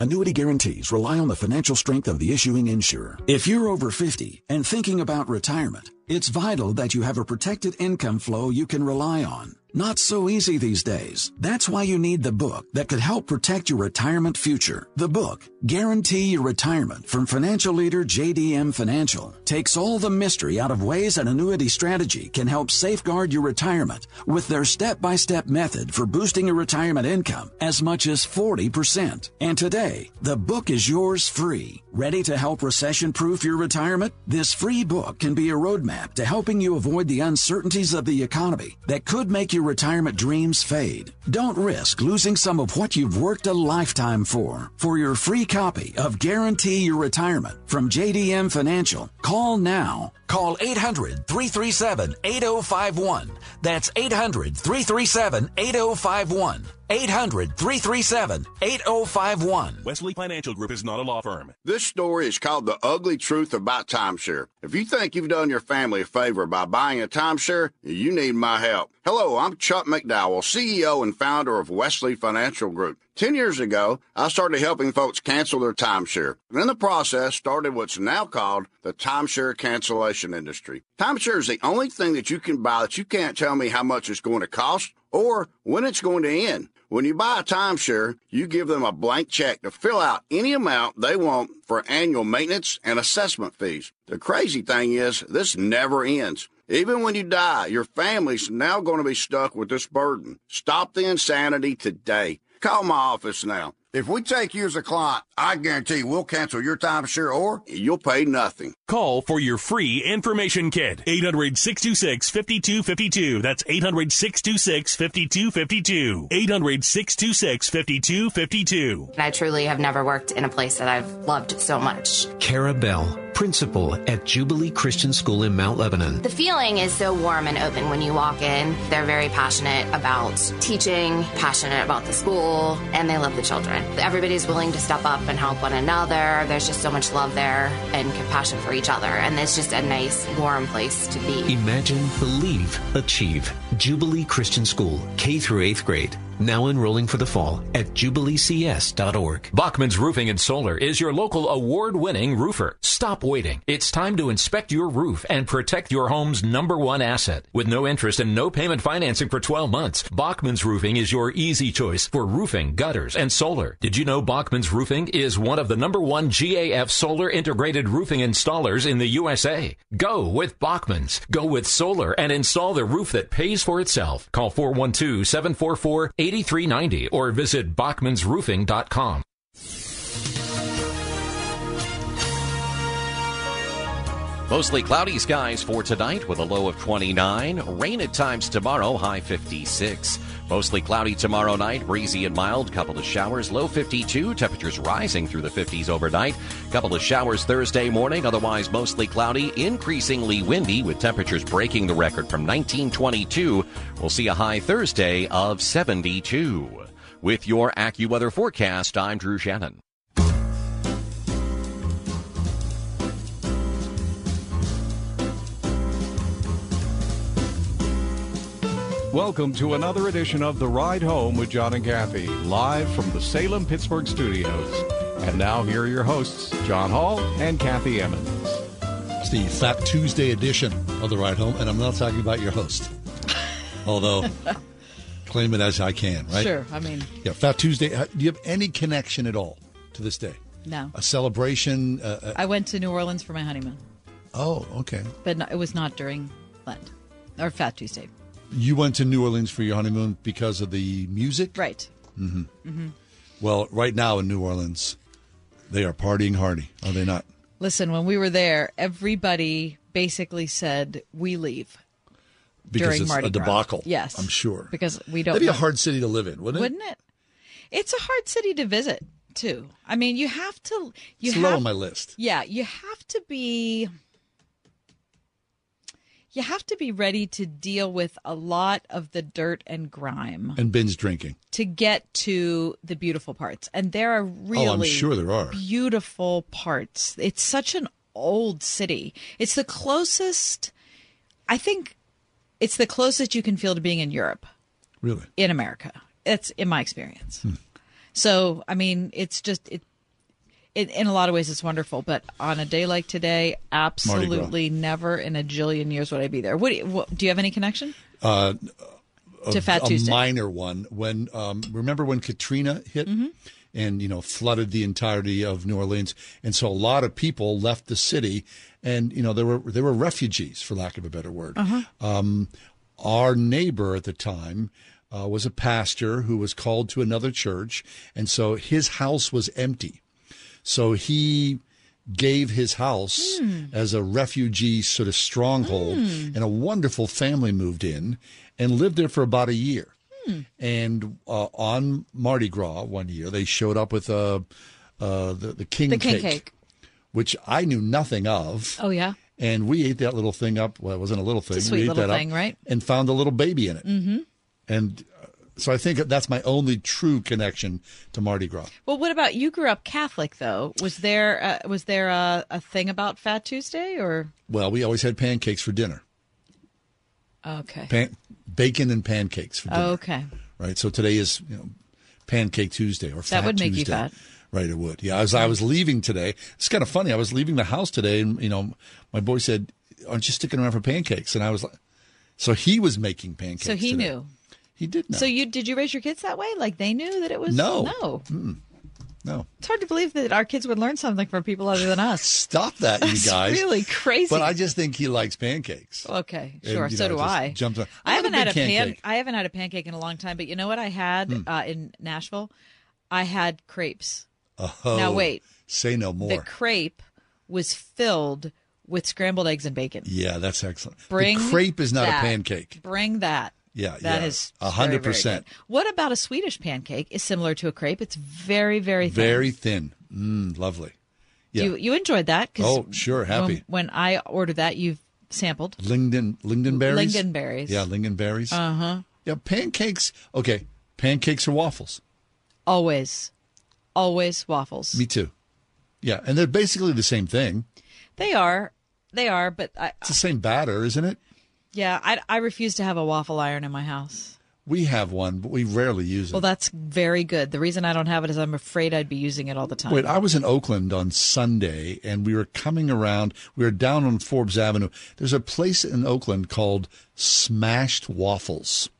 Annuity guarantees rely on the financial strength of the issuing insurer. If you're over 50 and thinking about retirement, it's vital that you have a protected income flow you can rely on. Not so easy these days. That's why you need the book that could help protect your retirement future. The book, Guarantee Your Retirement from financial leader JDM Financial, takes all the mystery out of ways an annuity strategy can help safeguard your retirement with their step-by-step method for boosting your retirement income as much as 40%. And today, the book is yours free. Ready to help recession-proof your retirement? This free book can be a roadmap to helping you avoid the uncertainties of the economy that could make your retirement dreams fade. Don't risk losing some of what you've worked a lifetime for. For your free copy of Guarantee Your Retirement from JDM Financial, call now. Call 800 337 8051. That's 800 337 8051. 800 337 8051. Wesley Financial Group is not a law firm. This story is called The Ugly Truth About Timeshare. If you think you've done your family a favor by buying a timeshare, you need my help. Hello, I'm Chuck McDowell, CEO and founder of Wesley Financial Group. Ten years ago, I started helping folks cancel their timeshare. And in the process, started what's now called the timeshare cancellation industry. Timeshare is the only thing that you can buy that you can't tell me how much it's going to cost or when it's going to end. When you buy a timeshare, you give them a blank check to fill out any amount they want for annual maintenance and assessment fees. The crazy thing is, this never ends. Even when you die, your family's now going to be stuck with this burden. Stop the insanity today. Call my office now. If we take you as a client, I guarantee we'll cancel your timeshare or you'll pay nothing. Call for your free information kit. 800 626 5252. That's 800 626 5252. 800 626 5252. I truly have never worked in a place that I've loved so much. Cara Bell, principal at Jubilee Christian School in Mount Lebanon. The feeling is so warm and open when you walk in. They're very passionate about teaching, passionate about the school, and they love the children. Everybody's willing to step up and help one another. There's just so much love there and compassion for each other, and it's just a nice, warm place to be. Imagine, believe, achieve. Jubilee Christian School, K through 8th grade. Now enrolling for the fall at jubileecs.org. Bachman's Roofing and Solar is your local award-winning roofer. Stop waiting. It's time to inspect your roof and protect your home's number one asset. With no interest and no payment financing for 12 months, Bachman's Roofing is your easy choice for roofing, gutters, and solar. Did you know Bachman's Roofing is one of the number one GAF solar integrated roofing installers in the USA? Go with Bachman's. Go with solar and install the roof that pays for itself. Call 412 744 8390 or visit bachmansroofing.com. Mostly cloudy skies for tonight with a low of 29. Rain at times tomorrow, high 56. Mostly cloudy tomorrow night, breezy and mild. Couple of showers, low 52. Temperatures rising through the 50s overnight. Couple of showers Thursday morning, otherwise mostly cloudy, increasingly windy with temperatures breaking the record from 1922. We'll see a high Thursday of 72. With your AccuWeather forecast, I'm Drew Shannon. Welcome to another edition of The Ride Home with John and Kathy, live from the Salem Pittsburgh studios. And now, here are your hosts, John Hall and Kathy Emmons. It's the Fat Tuesday edition of The Ride Home, and I'm not talking about your host. Although, claim it as I can, right? Sure. I mean, Yeah, Fat Tuesday. uh, Do you have any connection at all to this day? no. A celebration? Uh, uh, I went to New Orleans for my honeymoon, oh, okay. but no, it was not during Lent or Fat Tuesday. You went to New Orleans for your honeymoon because of the music? Right. hmm hmm Well, right now in New Orleans, they are partying hardy, are they not? Listen, when we were there, everybody basically said we leave Because during it's Mardi a Gras. debacle. Yes, I'm sure. because we don't. That'd be a hard city to live in, wouldn't it? wouldn't it? It's a hard city to visit too. I mean, you have to. You it's have, low on my list. Yeah, you have to be. You have to be ready to deal with a lot of the dirt and grime And binge drinking. to get to the beautiful parts. And there are really Oh, I'm sure there are. beautiful parts. It's such an old city. It's the closest I think it's the closest you can feel to being in Europe Really? in America. It's in my experience. Hmm. So, I mean, it's just it, it in a lot of ways it's wonderful, but on a day like today, absolutely never in a jillion years would I be there. What do you, what, do you have any connection? Uh, To a, Fat a Tuesday. minor one. When um, remember when Katrina hit Mhm. and you know flooded the entirety of New Orleans, and so a lot of people left the city, and you know there were there were refugees, for lack of a better word. Uh-huh. Um, our neighbor at the time. Uh, was a pastor who was called to another church, and so his house was empty. So he gave his house Hmm. as a refugee sort of stronghold, Hmm. and a wonderful family moved in and lived there for about a year. Hmm. And uh, on Mardi Gras one year, they showed up with uh, uh, the, the king The king cake, cake. which I knew nothing of. Oh yeah. And we ate that little thing up. Well, it wasn't a little thing. It's a sweet we ate little that thing, up right? And found a little baby in it. Mm-hmm. And so I think that's my only true connection to Mardi Gras. Well, what about you? Grew up Catholic, though. Was there uh, was there a, a thing about Fat Tuesday, or Well, we always had pancakes for dinner. okay, Pan- bacon and pancakes for dinner. okay? Right. So today is you know Pancake Tuesday or Fat That would make you fat. Right, it would. Yeah, as I was leaving today, it's kind of funny. I was leaving the house today, and you know, my boy said, "Aren't you sticking around for pancakes?" And I was like, "So he was making pancakes." So he today. knew. He did know. So you did you raise your kids that way? Like they knew that it was No. no. Mm-mm. No. It's hard to believe that our kids would learn something from people other than us. Stop that, you That's guys. really crazy. But I just think he likes pancakes. Okay, sure. you so know, do I. jumped on- I haven't a had a big pan. pancake. I haven't had a pancake in a long time. But you know what I had Hmm. uh, in Nashville? I had crepes. Oh, Now wait. Say no more. The crepe was filled with scrambled eggs and bacon. yeah, that's excellent. Bring the crepe is not that. a pancake. Bring that. Yeah, That yeah. is a hundred percent. What about a Swedish pancake? Is similar to a crepe. It's very, very thin. Very thin. Mm, lovely. Yeah. You you enjoyed that? Oh, sure, happy. When, when I ordered that, you've sampled. Linden lingonberries. Lingonberries. Yeah, lingonberries. Uh huh. Yeah, pancakes. Okay, pancakes or waffles. Always, always waffles. Me too. Yeah, and they're basically the same thing. They are, they are, but I, It's the same batter, isn't it? Yeah, I, I refuse to have a waffle iron in my house. We have one, but we rarely use it. Well, that's very good. The reason I don't have it is I'm afraid I'd be using it all the time. Wait, I was in Oakland on Sunday and we were coming around. We were down on Forbes Avenue. There's a place in Oakland called Smashed Waffles.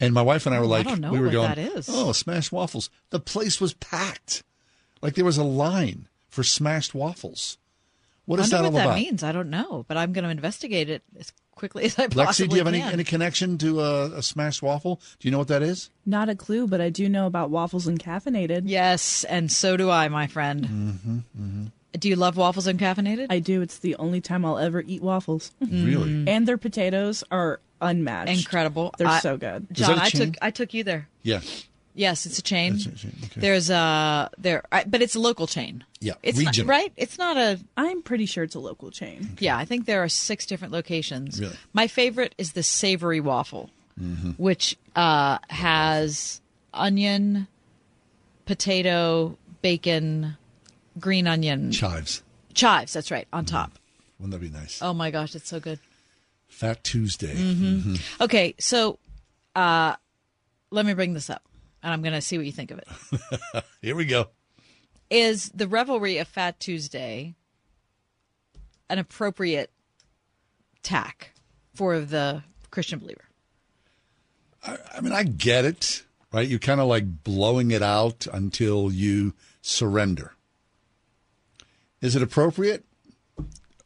And my wife and I were Oh, I like, don't know we were what going, that is. oh, Smashed Waffles. The place was packed. Like there was a line for Smashed Waffles. What is I that wonder all what that about? means. I don't know, but I'm going to investigate it as quickly as I possibly Lexi, do you have any, any connection to a, a smashed waffle? Do you know what that is? Not a clue, but I do know about Waffles INCaffeinated. Yes, and so do I, my friend. Mm-hmm, mm-hmm. Do you love Waffles INCaffeinated? I do. It's the only time I'll ever eat waffles. Really? And their potatoes are unmatched. Incredible. They're I- so good. John, I took I took you there. Yeah. Yes, it's a chain. It's a chain, okay. There's a there, I, but it's a local chain. Yeah, It's regional. not, right. It's not a. I'm pretty sure it's a local chain. Yeah, I think there are six different locations. Really? My favorite is the savory waffle, Mm-hmm. which uh, has onion, potato, bacon, green onion, Chives. chives. That's right on top. Wouldn't that be nice? Oh my gosh, it's so good. Fat Tuesday. Mhm. Mhm. Okay, so uh, let me bring this up, and I'm going to see what you think of it. Here we go. Is the revelry of Fat Tuesday an appropriate tack for the Christian believer? I mean, I get it, right? You're kind of like blowing it out until you surrender. Is it appropriate?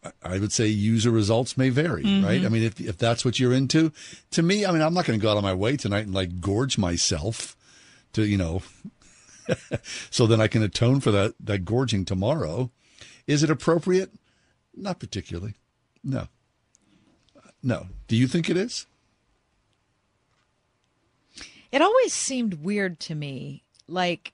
I- I would say user results may vary, Mm-hmm. right? I mean, if if that's what you're into, to me, I mean, I'm not going to go out of my way tonight and like gorge myself to, you know, so then I can atone for that that gorging tomorrow. Is it appropriate? Not particularly. No. No. Do you think it is? It always seemed weird to me, like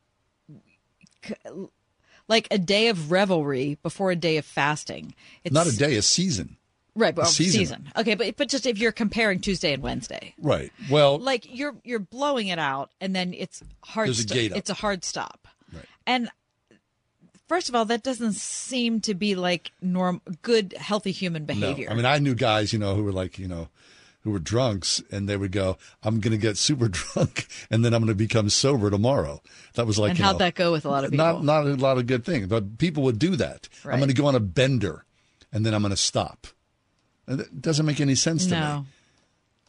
like a day of revelry before a day of fasting. It's Not a day, a season. Right? Well, season. season. Okay, but but just if you're comparing Tuesday and Wednesday, Right. Well, like you're you're blowing it out, and then it's hard. There's a sto- gate up. It's a hard stop. Right. And first of all, that doesn't seem to be like norm good, healthy human behavior. No. I mean, I knew guys, you know, who were like, you know, who were drunks and they would go, I'm going to get super drunk and then I'm going to become sober tomorrow. That was like, and how'd know, that go with a lot of people? Not, not a lot of good things, but people would do that. I'm going to go on a bender and then I'm going to stop. It doesn't make any sense to no. me.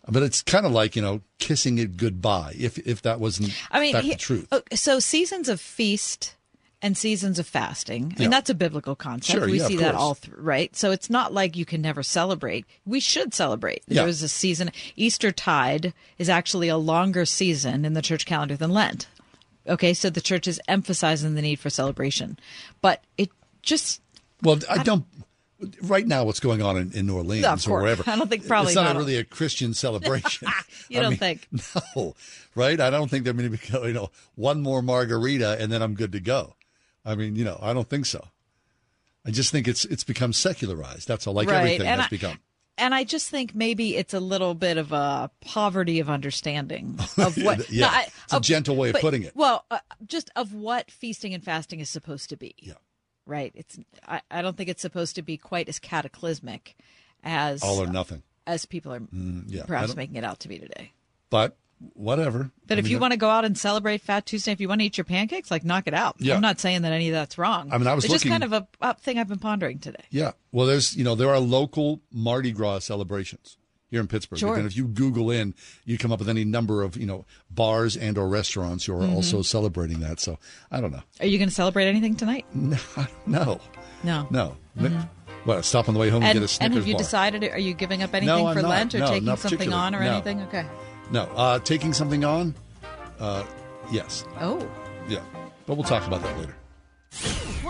But it's kind of like, you know, kissing it goodbye if, if that wasn't I mean, he- the truth. Oh, so seasons of feast and seasons of fasting. I Yeah. mean, that's a biblical concept. Sure, we yeah, see that all through, right? So it's not like you can never celebrate. We should celebrate. Yeah. was a season. Easter tide is actually a longer season in the church calendar than Lent. Okay, so the church is emphasizing the need for celebration, but it just Well, I don't. Right now, what's going on in, in New Orleans of or wherever? I don't think probably it's not, not. really a Christian celebration. You I don't mean, think? No, right? I don't think they're going to be, you know, one more margarita and then I'm good to go. I mean, you know, I don't think so. I just think it's it's become secularized. That's all. Like Right, everything and has I- become. and I just think maybe it's a little bit of a poverty of understanding of what. Yeah, no, I- it's a gentle way of but- putting it. Well, uh, just of what feasting and fasting is supposed to be. Yeah. Right. It's. I, I don't think it's supposed to be quite as cataclysmic as All or nothing. as people are Mm, yeah, perhaps making it out to be today. But whatever. But I if mean, you want to go out and celebrate Fat Tuesday, if you want to eat your pancakes, like knock it out. Yeah. I'm not saying that any of that's wrong. I mean, I was it's just kind of a, a thing I've been pondering today. Yeah. Well, there's, you know, there are local Mardi Gras celebrations here in Pittsburgh. Sure. And if you Google in, you come up with any number of, you know, bars and or restaurants who are Mhm. also celebrating that. So I don't know. Are you going to celebrate anything tonight? No. No. No. No. Mhm. Well, stop on the way home and, And, get a and have you bar. decided? Are you giving up anything No, for not. Lent or No, taking something on or No. anything? Okay. No. Uh, taking something on? Uh, yes. Oh. Yeah, but we'll talk about that later.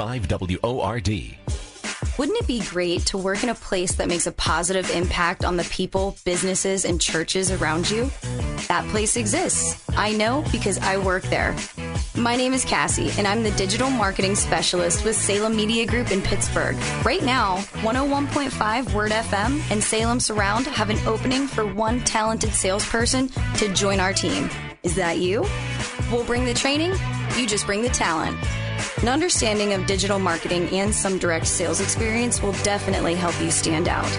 WORD. Wouldn't it be great to work in a place that makes a positive impact on the people, businesses, and churches around you? That place exists. I know because I work there. My name is Cassie, and I'm the digital marketing specialist with Salem Media Group in Pittsburgh. Right now, 101.5 Word FM and Salem Surround have an opening for one talented salesperson to join our team. Is that you? We'll bring the training, you just bring the talent. An understanding of digital marketing and some direct sales experience will definitely help you stand out.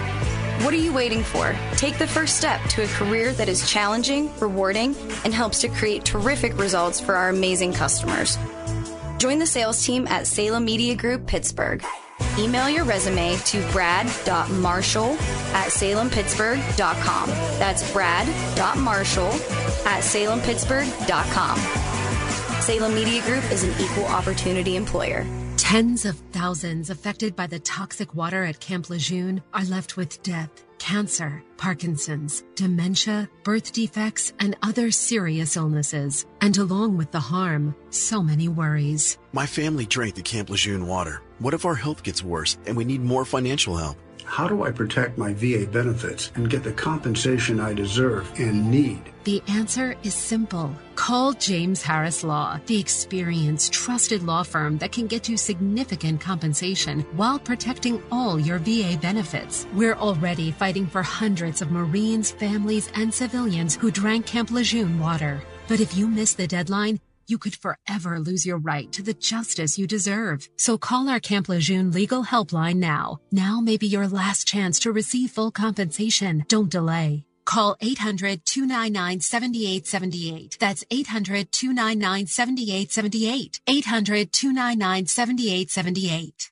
What are you waiting for? Take the first step to a career that is challenging, rewarding, and helps to create terrific results for our amazing customers. Join the sales team at Salem Media Group Pittsburgh. Email your resume to brad.marshall at salempittsburgh.com. That's brad.marshall at salempittsburgh.com. Salem Media Group is an equal opportunity employer. Tens of thousands affected by the toxic water at Camp Lejeune are left with death, cancer, Parkinson's, dementia, birth defects, and other serious illnesses. And along with the harm, so many worries. My family drank the Camp Lejeune water. What if our health gets worse and we need more financial help? How do I protect my VA benefits and get the compensation I deserve and need? The answer is simple. Call James Harris Law, the experienced, trusted law firm that can get you significant compensation while protecting all your VA benefits. We're already fighting for hundreds of Marines, families, and civilians who drank Camp Lejeune water. But if you miss the deadline, you could forever lose your right to the justice you deserve. So call our Camp Lejeune legal helpline now. Now may be your last chance to receive full compensation. Don't delay. Call 800 299 7878. That's 800 299 7878. 800 299 7878.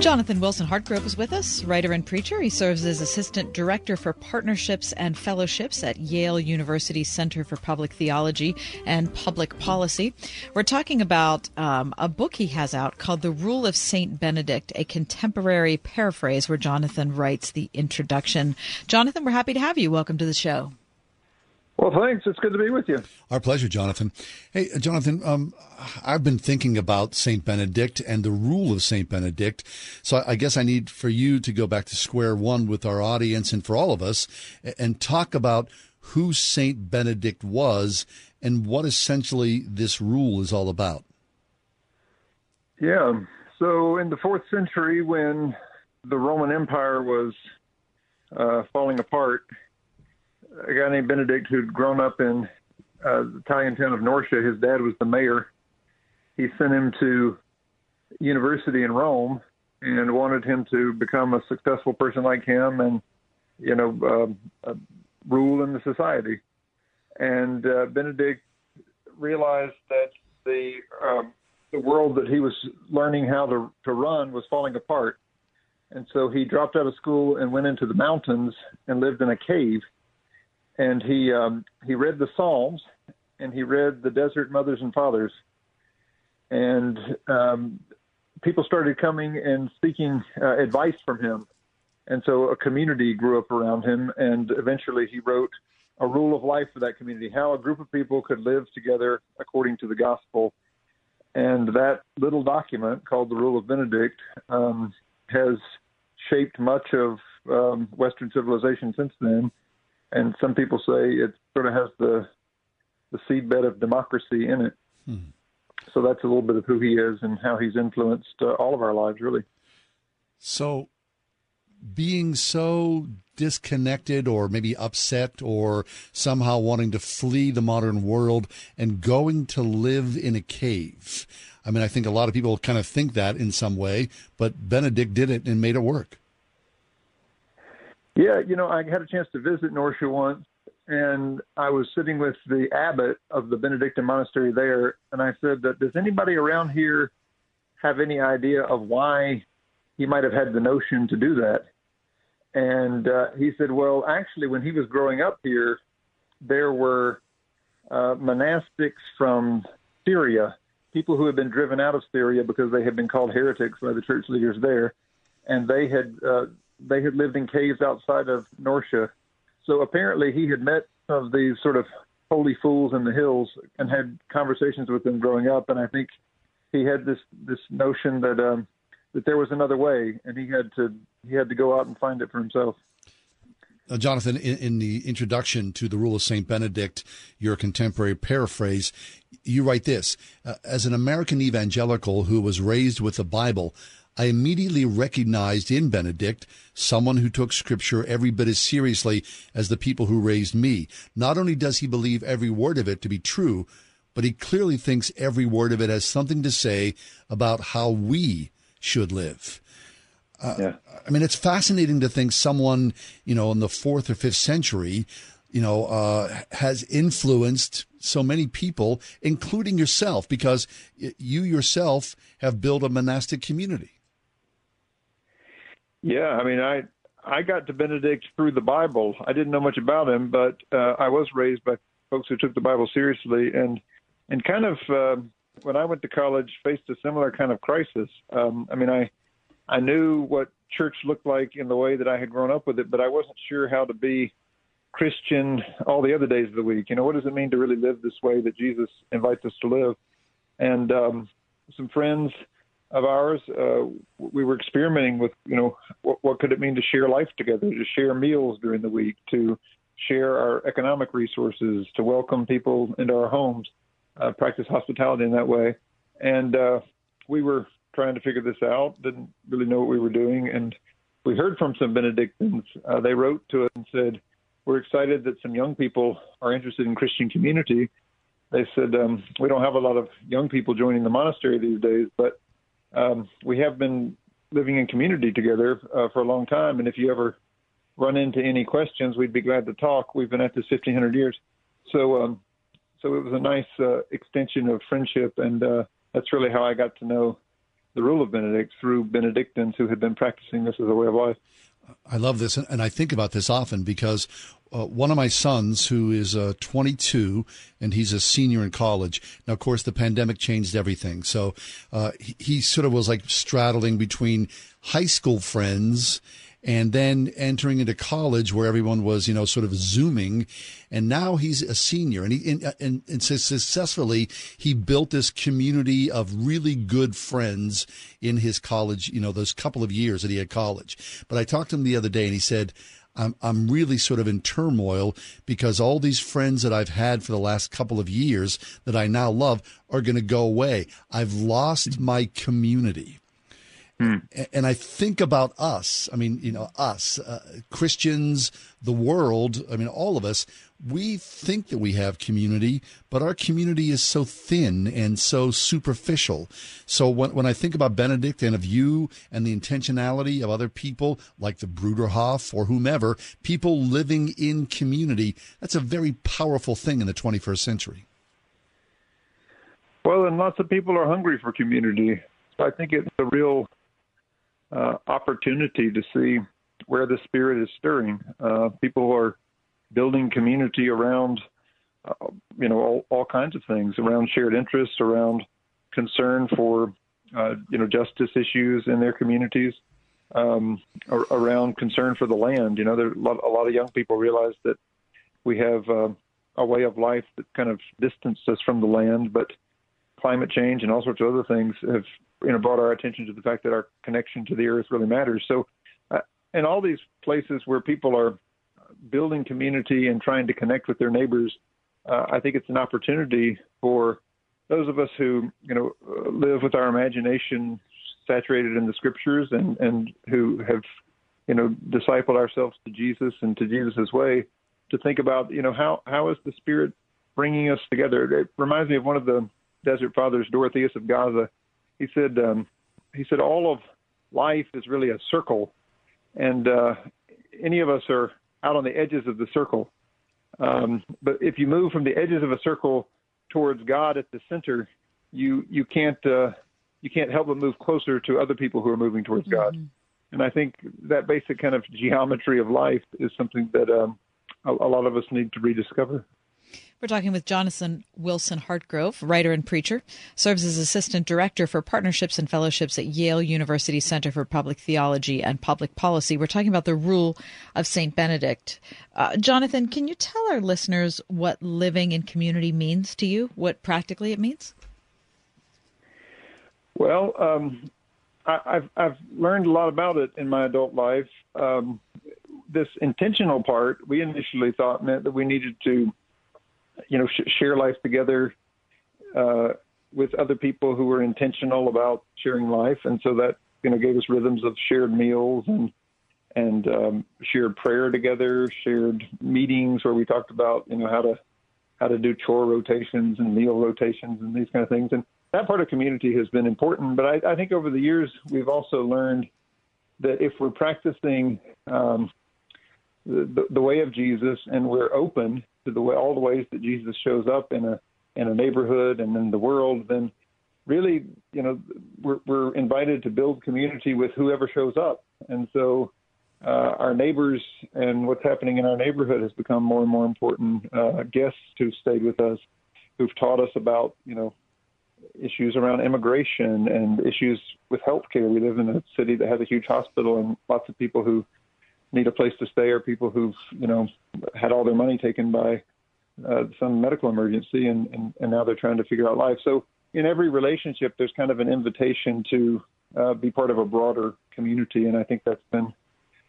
Jonathan Wilson Hartgrove is with us, writer and preacher. He serves as Assistant Director for Partnerships and Fellowships at Yale University Center for Public Theology and Public Policy. We're talking about um, a book he has out called The Rule of St. Benedict, a contemporary paraphrase where Jonathan writes the introduction. Jonathan, we're happy to have you. Welcome to the show. Well, thanks. It's good to be with you. Our pleasure, Jonathan. Hey, Jonathan, um, I've been thinking about St. Benedict and the rule of St. Benedict. So I guess I need for you to go back to square one with our audience and for all of us and talk about who St. Benedict was and what essentially this rule is all about. Yeah. So in the fourth century, when the Roman Empire was uh, falling apart, a guy named Benedict who'd grown up in uh, the Italian town of Norcia. His dad was the mayor. He sent him to university in Rome and wanted him to become a successful person like him and, you know, uh, uh, rule in the society. And uh, Benedict realized that the um, the world that he was learning how to to run was falling apart, and so he dropped out of school and went into the mountains and lived in a cave and he um, he read the Psalms and he read the Desert Mothers and Fathers, and um, people started coming and seeking uh, advice from him, and so a community grew up around him, and eventually he wrote a rule of life for that community, how a group of people could live together according to the gospel, and that little document called the Rule of Benedict um, has shaped much of um, Western civilization since then and some people say it sort of has the the seedbed of democracy in it. Hmm. So that's a little bit of who he is and how he's influenced uh, all of our lives, really. So, being so disconnected or maybe upset or somehow wanting to flee the modern world and going to live in a cave. I mean, I think a lot of people kind of think that in some way, but Benedict did it and made it work. Yeah, you know, I had a chance to visit Norcia once, and I was sitting with the abbot of the Benedictine monastery there, and I said that does anybody around here have any idea of why he might have had the notion to do that? And uh, he said, well, actually, when he was growing up here, there were uh, monastics from Syria, people who had been driven out of Syria because they had been called heretics by the church leaders there, and they had uh, they had lived in caves outside of Norcia. So apparently, he had met some of these sort of holy fools in the hills and had conversations with them growing up. And I think he had this this notion that um, that there was another way, and he had to he had to go out and find it for himself. Uh, Jonathan, in, in, the introduction to the Rule of St. Benedict, your contemporary paraphrase, you write this uh, As an American evangelical who was raised with the Bible, I immediately recognized in Benedict someone who took Scripture every bit as seriously as the people who raised me. Not only does he believe every word of it to be true, but he clearly thinks every word of it has something to say about how we should live. Uh, yeah. I mean, it's fascinating to think someone, you know, in the fourth or fifth century, you know, uh, has influenced so many people, including yourself, because you yourself have built a monastic community. Yeah, I mean, I I got to Benedict through the Bible. I didn't know much about him, but uh, I was raised by folks who took the Bible seriously, and and kind of uh, when I went to college, faced a similar kind of crisis. Um, I mean, I I knew what church looked like in the way that I had grown up with it, but I wasn't sure how to be Christian all the other days of the week. You know, what does it mean to really live this way that Jesus invites us to live? And um, some friends of ours, uh, we were experimenting with, you know, what, what could it mean to share life together, to share meals during the week, to share our economic resources, to welcome people into our homes, uh, practice hospitality in that way. And uh, we were trying to figure this out, didn't really know what we were doing. And we heard from some Benedictines. Uh, they wrote to us and said, We're excited that some young people are interested in Christian community. They said, um, We don't have a lot of young people joining the monastery these days, but um, we have been living in community together uh, for a long time. And if you ever run into any questions, we'd be glad to talk. We've been at this 1500 years. So, um, so it was a nice uh, extension of friendship, and uh, that's really how I got to know the rule of Benedict through Benedictines who had been practicing this as a way of life. I love this, and I think about this often because uh, one of my sons, who is uh, 22 and he's a senior in college. Now, of course, the pandemic changed everything, so uh, he, he sort of was like straddling between high school friends and then entering into college where everyone was, you know, sort of zooming. And now he's a senior and he, and, and, and successfully, he built this community of really good friends in his college, you know, those couple of years that he had college. But I talked to him the other day and he said, I'm, I'm really sort of in turmoil because all these friends that I've had for the last couple of years that I now love are going to go away. I've lost my community. Mm. And I think about us. I mean, you know, us, uh, Christians, the world. I mean, all of us. We think that we have community, but our community is so thin and so superficial. So when, when I think about Benedict and of you and the intentionality of other people like the Bruderhof or whomever, people living in community, that's a very powerful thing in the 21st century. Well, and lots of people are hungry for community. So I think it's a real uh, opportunity to see where the spirit is stirring. Uh, people are building community around, uh, you know, all, all, kinds of things around shared interests, around concern for, uh, you know, justice issues in their communities, um, around concern for the land. You know, there a lot, a lot of young people realize that we have uh, a way of life that kind of distanced us from the land, but climate change and all sorts of other things have you know brought our attention to the fact that our connection to the earth really matters. So, uh, in all these places where people are building community and trying to connect with their neighbors, uh, I think it's an opportunity for those of us who, you know, live with our imagination saturated in the scriptures and, and who have, you know, discipled ourselves to Jesus and to Jesus' way to think about, you know, how, how is the Spirit bringing us together? It reminds me of one of the Desert Fathers, Dorotheus of Gaza. He said, um, he said, all of life is really a circle, and uh, any of us are out on the edges of the circle. Um, but if you move from the edges of a circle towards God at the center, you you can't uh, you can't help but move closer to other people who are moving towards Mm-hmm. God. And I think that basic kind of geometry of life is something that um, a, a lot of us need to rediscover. We're talking with Jonathan Wilson Hartgrove, writer and preacher, serves as assistant director for partnerships and fellowships at Yale University Center for Public Theology and Public Policy. We're talking about the rule of St. Benedict. Uh, Jonathan, can you tell our listeners what living in community means to you, what practically it means? Well, um, I, I've I've learned a lot about it in my adult life. Um, this intentional part, we initially thought meant that we needed to, you know, sh- share life together uh, with other people who were intentional about sharing life, and so that you know gave us rhythms of shared meals and and um, shared prayer together, shared meetings where we talked about you know how to how to do chore rotations and meal rotations and these kind of things. And that part of community has been important. But I, I think over the years we've also learned that if we're practicing um, the, the, the way of Jesus and we're open to the way all the ways that Jesus shows up in a in a neighborhood and in the world, then really, you know, we're, we're invited to build community with whoever shows up. And so uh, our neighbors and what's happening in our neighborhood has become more and more important. Uh, guests who've stayed with us, who've taught us about, you know, issues around immigration and issues with healthcare. We live in a city that has a huge hospital and lots of people who need a place to stay are people who've, you know, had all their money taken by uh, some medical emergency and, and, and now they're trying to figure out life. So in every relationship, there's kind of an invitation to uh, be part of a broader community. And I think that's been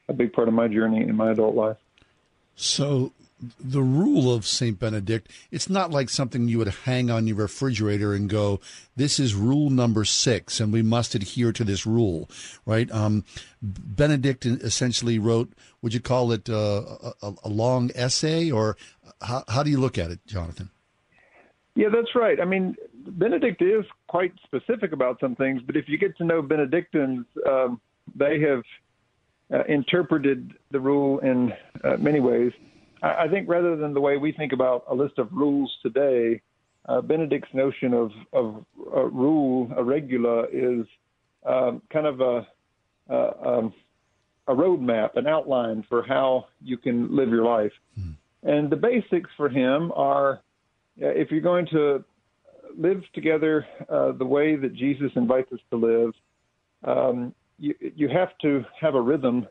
a big part of my journey in my adult life. So the rule of St. Benedict, it's not like something you would hang on your refrigerator and go, this is rule number six, and we must adhere to this rule, right? Um, Benedict essentially wrote, would you call it uh, a, a long essay, or how, how do you look at it, Jonathan? Yeah, that's right. I mean, Benedict is quite specific about some things, but if you get to know Benedictines, um, they have uh, interpreted the rule in uh, many ways. I, think rather than the way we think about a list of rules today, uh, Benedict's notion of, of a rule, a regula, is um, kind of a, a, um, a roadmap, an outline for how you can live your life. And the basics for him are uh, if you're going to live together uh, the way that Jesus invites us to live, um, you, you have to have a rhythm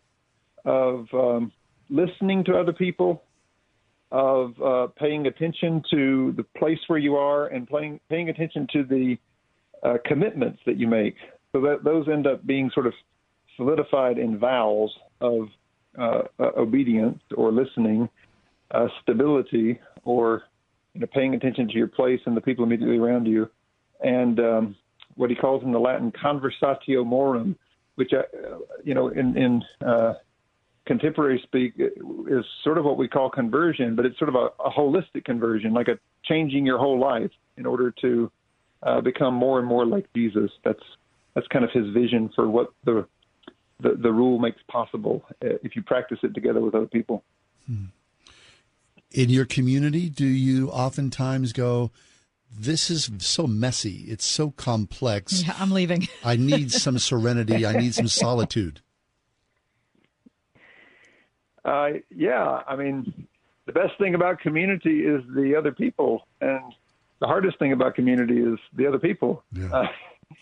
of um, listening to other people, of uh, paying attention to the place where you are, and paying paying attention to the uh, commitments that you make. So that those end up being sort of solidified in vows of uh, uh, obedience or listening, uh, stability, or you know, paying attention to your place and the people immediately around you, and um, what he calls in the Latin conversatio morum, which uh, you know in in uh, contemporary speak is sort of what we call conversion, but it's sort of a, a holistic conversion, like a changing your whole life in order to uh, become more and more like Jesus. That's that's kind of his vision for what the the, the rule makes possible uh, if you practice it together with other people. In your community, do you oftentimes go, this is so messy, it's so complex. Yeah, I'm leaving. I need some serenity, I need some solitude. Uh, yeah, I mean, the best thing about community is the other people, and the hardest thing about community is the other people. Uh,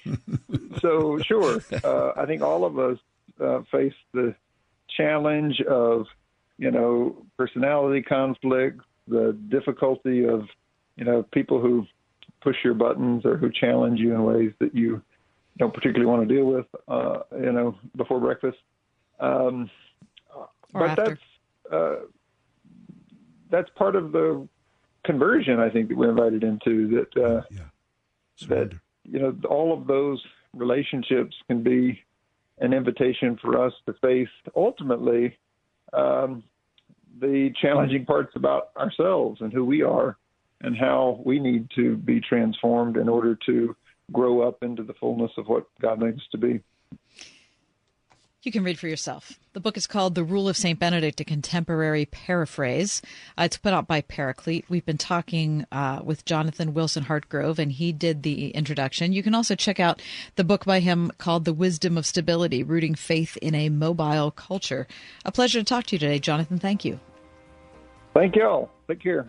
so, sure, uh, I think all of us uh, face the challenge of, you know, personality conflict, the difficulty of, you know, people who push your buttons or who challenge you in ways that you don't particularly want to deal with, uh, you know, before breakfast. Um, Or but after. that's uh, that's part of the conversion I think that we're invited into. That uh, that you know all of those relationships can be an invitation for us to face ultimately um, the challenging parts about ourselves and who we are and how we need to be transformed in order to grow up into the fullness of what God made us to be. You can read for yourself. The book is called The Rule of St. Benedict, a contemporary paraphrase. Uh, it's put out by Paraclete. We've been talking uh, with Jonathan Wilson Hartgrove, and he did the introduction. You can also check out the book by him called The Wisdom of Stability Rooting Faith in a Mobile Culture. A pleasure to talk to you today, Jonathan. Thank you. Thank you all. Take care.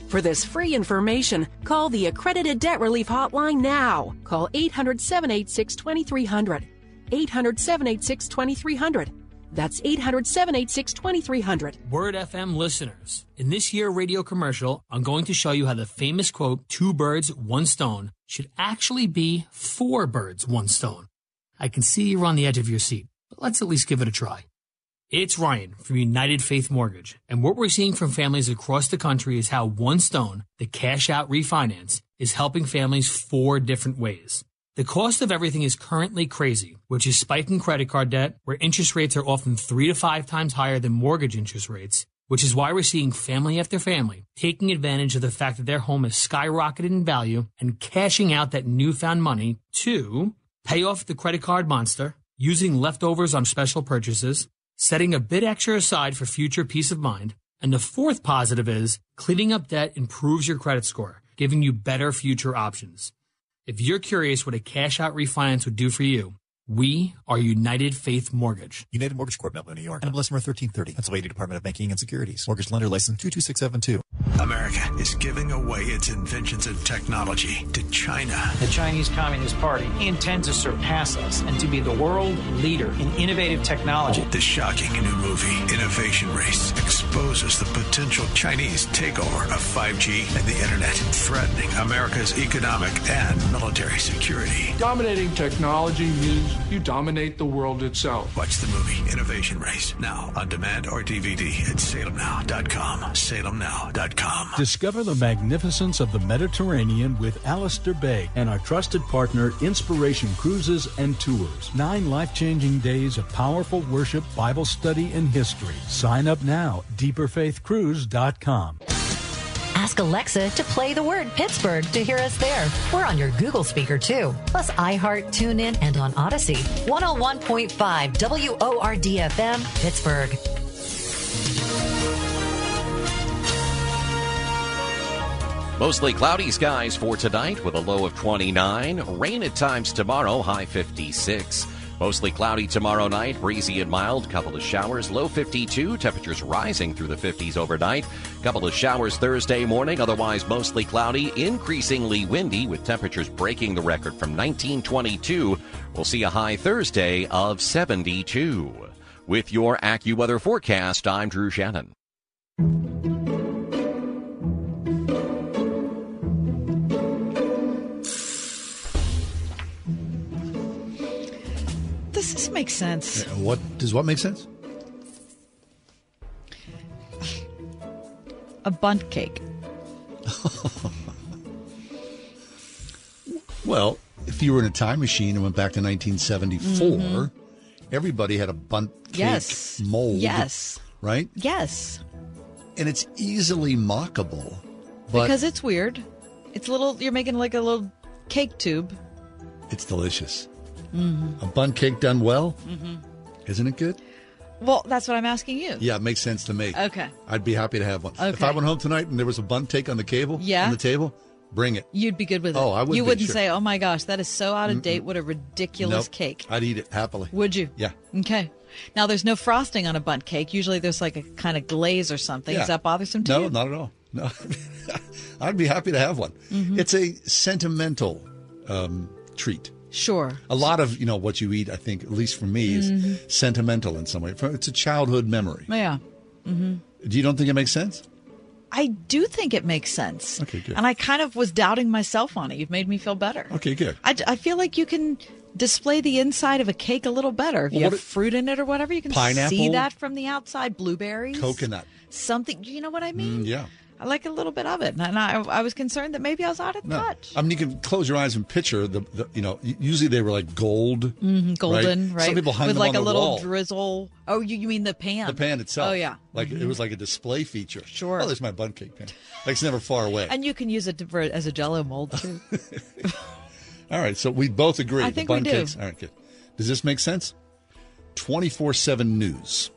For this free information, call the Accredited Debt Relief Hotline now. Call 800 786 2300. 800 786 2300. That's 800 786 2300. Word FM listeners, in this year radio commercial, I'm going to show you how the famous quote, two birds, one stone, should actually be four birds, one stone. I can see you're on the edge of your seat, but let's at least give it a try. It's Ryan from United Faith Mortgage, and what we're seeing from families across the country is how One Stone, the cash out refinance, is helping families four different ways. The cost of everything is currently crazy, which is spiking credit card debt, where interest rates are often three to five times higher than mortgage interest rates, which is why we're seeing family after family taking advantage of the fact that their home has skyrocketed in value and cashing out that newfound money to pay off the credit card monster, using leftovers on special purchases, setting a bit extra aside for future peace of mind. And the fourth positive is cleaning up debt improves your credit score, giving you better future options. If you're curious what a cash out refinance would do for you, we are United Faith Mortgage. United Mortgage Corp, Melville, New York. NMLS number 1330. Pennsylvania Department of Banking and Securities. Mortgage lender license 22672. America is giving away its inventions and technology to China. The Chinese Communist Party intends to surpass us and to be the world leader in innovative technology. The shocking new movie, Innovation Race, exposes the potential Chinese takeover of 5G and the internet, threatening America's economic and military security. Dominating technology means you dominate the world itself. Watch the movie Innovation Race now on demand or DVD at salemnow.com. Salemnow.com. Discover the magnificence of the Mediterranean with Alistair Begg and our trusted partner, Inspiration Cruises and Tours. Nine life changing days of powerful worship, Bible study, and history. Sign up now, deeperfaithcruise.com. Ask Alexa to play the word Pittsburgh to hear us there. We're on your Google speaker too, plus iHeart, TuneIn, and on Audacy. 101.5 WORD FM, Pittsburgh. Mostly cloudy skies for tonight with a low of 29. Rain at times tomorrow, high 56. Mostly cloudy tomorrow night, breezy and mild. Couple of showers, low 52. Temperatures rising through the 50s overnight. Couple of showers Thursday morning, otherwise mostly cloudy, increasingly windy with temperatures breaking the record from 1922. We'll see a high Thursday of 72. With your AccuWeather forecast, I'm Drew Shannon. Does this make sense? What does what make sense? A bundt cake. Well, if you were in a time machine and went back to 1974, Mhm. everybody had a bundt cake Yes. mold. Yes. Right? Yes. and it's easily mockable. Because it's weird. It's a little. You're making like a little cake tube. it's delicious. Mm-hmm. A bundt cake done well, Mm-hmm. isn't it good? Well, that's what I'm asking you. Yeah, it makes sense to me. Okay. I'd be happy to have one. If I went home tonight and there was a bundt cake on the cable, Yeah. on the table, bring it. You'd be good with it. Oh, I would You wouldn't sure. say, "Oh my gosh, that is so out of date. What a ridiculous Nope. cake." I'd eat it happily. Would you? Yeah. Okay. Now there's no frosting on a bundt cake. Usually there's like a kind of glaze or something. Yeah. Is that bothersome to no, you? not at all. No, I'd be happy to have one. Mhm. It's a sentimental um, treat. Sure. A lot of you know what you eat, I think, at least for me, is Mhm. sentimental in some way. It's a childhood memory. Yeah. hmm Do you don't think it makes sense? I do think it makes sense. Okay, good. And I kind of was doubting myself on it. You've made me feel better. Okay, good. I, I feel like you can display the inside of a cake a little better. If you Well, what have it- fruit in it or whatever, you can see that from the outside. Blueberries, Coconut. something. You know what I mean? Mm, yeah. I like a little bit of it, and I, I was concerned that maybe I was out of No. touch. I mean, you can close your eyes and picture the, the you know, usually they were like gold. hmm golden, right? Some people hung with them like on a the little wall. drizzle. Oh, you, you mean the pan? The pan itself. Oh yeah. Like it was like a display feature. Sure. Oh, there's my bundt cake pan. Like it's never far away. And you can use it for, as a Jello mold too. All right, so we both agree. I the think we bun do. cakes. All right, good. Does this make sense? 24 7 news.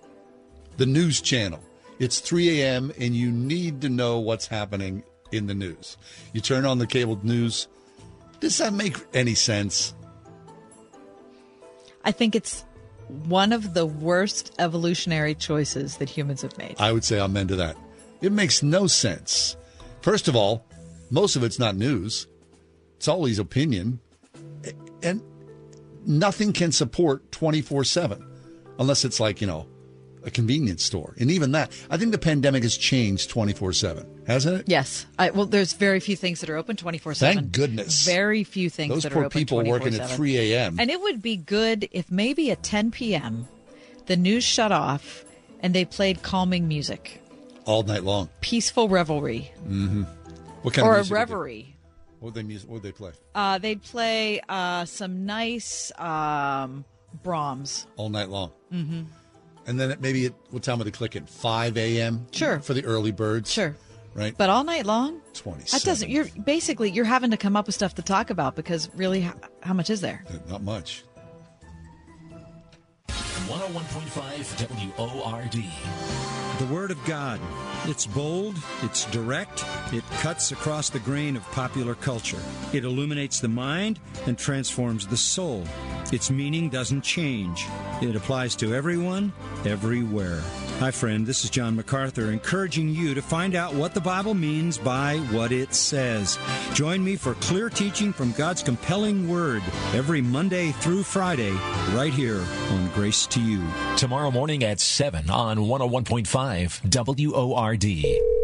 The news channel. It's 3 a.m., and you need to know what's happening in the news. You turn on the cable news. Does that make any sense? I think it's one of the worst evolutionary choices that humans have made. I would say I'm into that. It makes no sense. First of all, most of it's not news, it's always opinion. And nothing can support 24 7 unless it's like, you know, a convenience store. And even that, I think the pandemic has changed 24 7, hasn't it? Yes. I, well, there's very few things that are open 24 7. Thank goodness. Very few things Those that poor are open people working at 3 a.m. And it would be good if maybe at 10 p.m. the news shut off and they played calming music, all night long. peaceful revelry, Mm-hmm. What kind or of a music would they- reverie. What would they, mus- what would they play? Uh, they'd play uh, some nice um, Brahms. All night long. hmm And then it, maybe at what time would to click in? 5 a.m.? Sure. For the early birds? Sure. Right? But all night long? 27. That doesn't. You're basically you're having to come up with stuff to talk about because really, how, how much is there? Not much. 101.5 WORD. The Word of God. It's bold, it's direct, it cuts across the grain of popular culture. It illuminates the mind and transforms the soul. Its meaning doesn't change. It applies to everyone, everywhere. Hi, friend, this is John MacArthur encouraging you to find out what the Bible means by what it says. Join me for clear teaching from God's compelling Word every Monday through Friday, right here on Grace to You. Tomorrow morning at 7 on 101.5 WORD.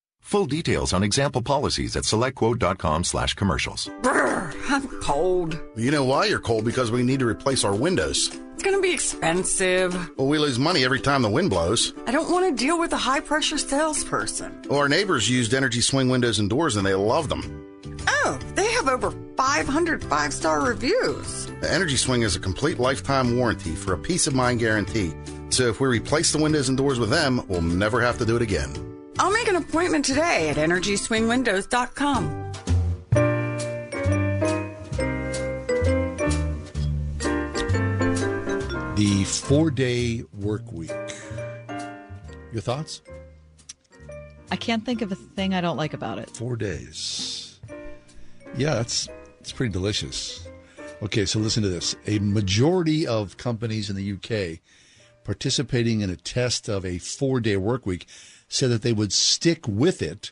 Full details on example policies at selectquote.com slash commercials. Brr, I'm cold. You know why you're cold? Because we need to replace our windows. It's going to be expensive. Well, we lose money every time the wind blows. I don't want to deal with a high pressure salesperson. Well, our neighbors used Energy Swing windows and doors and they love them. Oh, they have over 500 five star reviews. The Energy Swing is a complete lifetime warranty for a peace of mind guarantee. So if we replace the windows and doors with them, we'll never have to do it again. I'll make an appointment today at EnergySwingWindows.com. The four day work week. Your thoughts? I can't think of a thing I don't like about it. Four days. Yeah, that's it's pretty delicious. Okay, so listen to this. A majority of companies in the UK participating in a test of a four day work week said that they would stick with it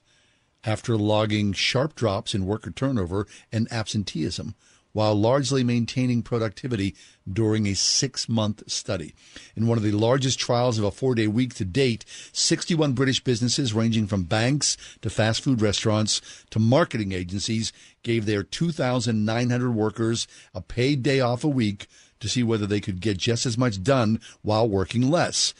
after logging sharp drops in worker turnover and absenteeism while largely maintaining productivity during a six month study. In one of the largest trials of a four day week to date, 61 British businesses, ranging from banks to fast food restaurants to marketing agencies, gave their 2,900 workers a paid day off a week to see whether they could get just as much done while working less.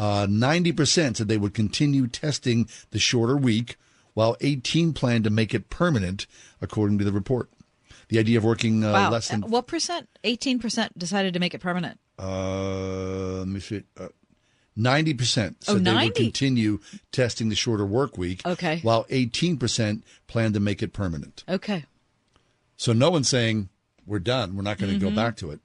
Uh, 90% said they would continue testing the shorter week, while 18 planned to make it permanent, according to the report. The idea of working uh, wow. less than What percent? 18% decided to make it permanent. uh, let me see. Uh, 90% said Oh, they would continue testing the shorter work week. Okay. While 18% plan to make it permanent. Okay. So no one's saying we're done. We're not going to Mhm. go back to it.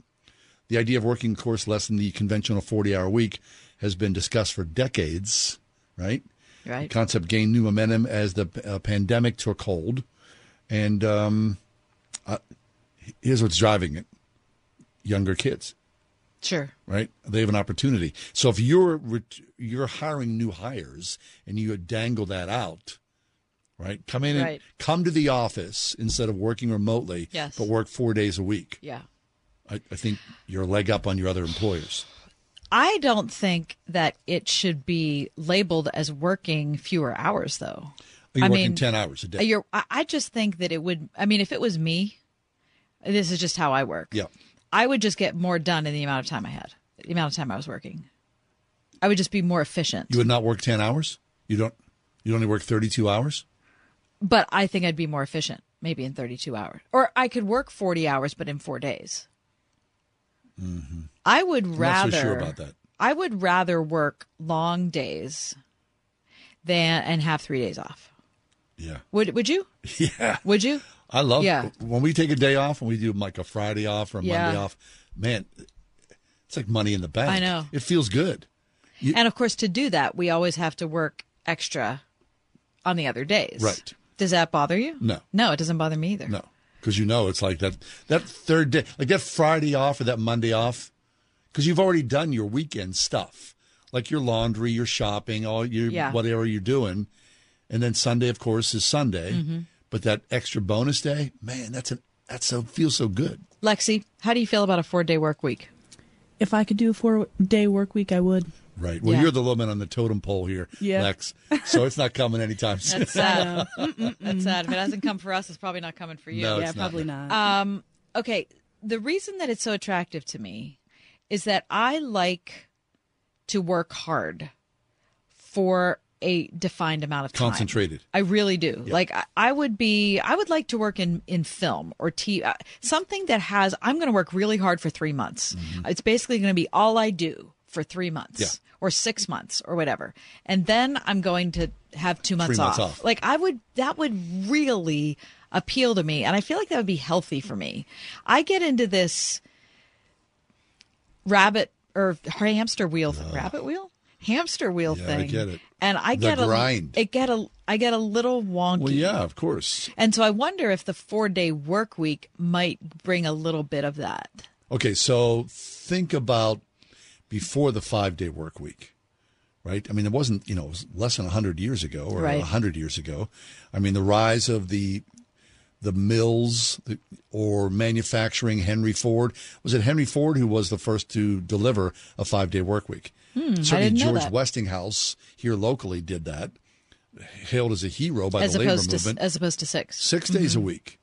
The idea of working, of course, less than the conventional 40 hour week has been discussed for decades, right? Right. The concept gained new momentum as the uh, pandemic took hold. And um, uh, here's what's driving it younger kids Sure. right? They have an opportunity. So if you're ret- you're hiring new hires and you dangle that out, right? Come in and come to the office instead of working remotely, Yes. but work four days a week. Yeah. I, I think you're a leg up on your other employers. I don't think that it should be labeled as working fewer hours, though. You're I working mean, ten hours a day. You're, I just think that it would. I mean, if it was me, this is just how I work. Yeah. I would just get more done in the amount of time I had, the amount of time I was working. I would just be more efficient. You would not work ten hours. You don't. You only work thirty two hours. But I think I'd be more efficient, maybe in 32 hours. Or I could work 40 hours, but in four days. Mm-hmm. I would I'm rather. not so sure about that. I would rather work long days than and have three days off. Yeah. Would Would you? Yeah. Would you? I love Yeah. when we take a day off and we do like a Friday off or a Yeah. Monday off. Man, it's like money in the bank. I know. It feels good. You- and of course, to do that, we always have to work extra on the other days. Right. Does that bother you? No. No, it doesn't bother me either. No, because you know it's like that that third day, like that Friday off or that Monday off, because you've already done your weekend stuff, like your laundry, your shopping, all your Yeah. whatever you're doing, and then Sunday, of course, is Sunday. Mhm. But that extra bonus day, man, that's a that's so feels so good. Lexi, how do you feel about a four day work week? If I could do a four day work week, I would. Right. Well, Yeah. you're the low man on the totem pole here, Yeah. Lex. So it's not coming anytime soon. That's sad. That's sad. If it hasn't come for us, it's probably not coming for you. No, it's Yeah, not. probably not. Um, okay. The reason that it's so attractive to me is that I like to work hard for a defined amount of time. Concentrated. I really do. Like I, I would be, I would like to work in in film or TV, uh, something that has. I'm going to work really hard for three months. It's basically going to be all I do for three months Yeah. or six months or whatever, and then I'm going to have two months, months off. off. Like I would, that would really appeal to me, and I feel like that would be healthy for me. I get into this rabbit or hamster wheel, rabbit wheel, hamster wheel Yeah, I thing. get it. And I The get grind. a, it get a, I get a little wonky. Well, yeah, of course. And so I wonder if the four day work week might bring a little bit of that. Okay, so think about before the five day work week, right? I mean, it wasn't, you know, it was less than 100 years ago or Right. 100 years ago. I mean, the rise of the the mills or manufacturing. Henry Ford was it Henry Ford who was the first to deliver a five day work week? Hmm, Certainly, George. Westinghouse here locally did that, hailed as a hero by as the labor opposed to movement. as opposed to six. Six days a Mhm. week.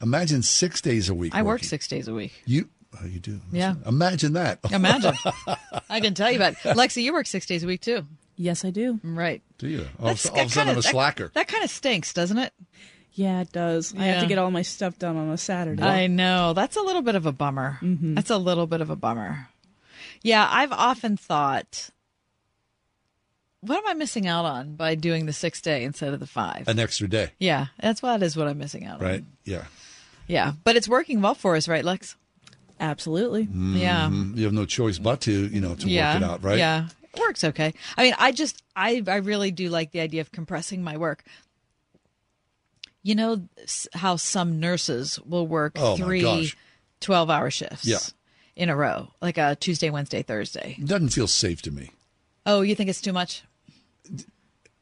Imagine six days a week. I work six days a week. You, oh, you do. Yeah. Imagine that. Imagine. I can tell you about it. Lexi, you work six days a week too. Yes, I do. Right. Do you? All, That's- all of a that sudden, I'm kinda- a slacker. That kind of stinks, doesn't it? Yeah, it does. I have to get all my stuff done on a Saturday. I know. That's a little bit of a bummer. Mm-hmm. That's a little bit of a bummer. Yeah, I've often thought, what am I missing out on by doing the six day instead of the five? An extra day, Yeah, that's what is what I'm missing out on. right? Yeah. Yeah, but it's working well for us, right, Lex? Absolutely. Yeah. Mhm. You have no choice but to, you know, to yeah. work it out, right? Yeah, it works okay. I mean, I just, I, I really do like the idea of compressing my work. You know how some nurses will work oh, 3 12-hour shifts Yeah. in a row, like a Tuesday, Wednesday, Thursday. It doesn't feel safe to me. Oh, you think it's too much?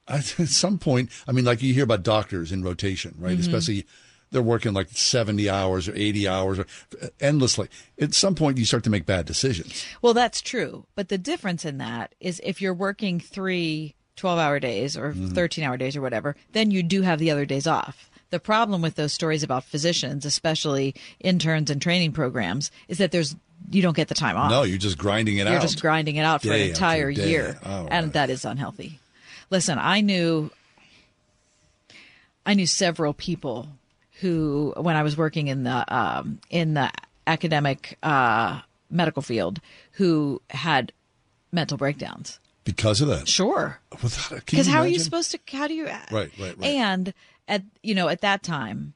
I, at some point, I mean, like you hear about doctors in rotation, right? Mhm. Especially they're working like 70 hours or 80 hours or endlessly. At some point, you start to make bad decisions. Well, that's true. But the difference in that is if you're working three 12 hour days or Mhm. 13 hour days or whatever, then you do have the other days off. The problem with those stories about physicians, especially interns and training programs, is that there's you don't get the time off. No, you're just grinding it out. You're just grinding it out for Day an entire year, Oh, and that is unhealthy. Listen, I knew I knew several people who, when I was working in the um, in the academic uh, medical field, who had mental breakdowns. because of that. Sure, Without it, can because how are you supposed to? How do you? Right, right, right. And at you know at that time,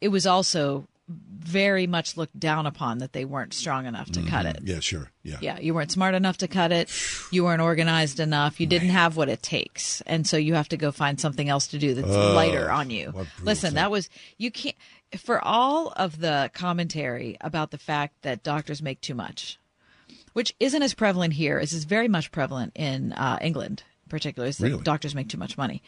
it was also very much looked down upon that they weren't strong enough to cut Mhm. it. Yeah, sure. Yeah. Yeah, you weren't smart enough to cut it. You weren't organized enough. You didn't have what it takes, and so you have to go find something else to do that's Oh, lighter on you. Listen, thing. that was you can't. For all of the commentary about the fact that doctors make too much, which isn't as prevalent here as is very much prevalent in uh, England, in particular, is that Really? doctors make too much money.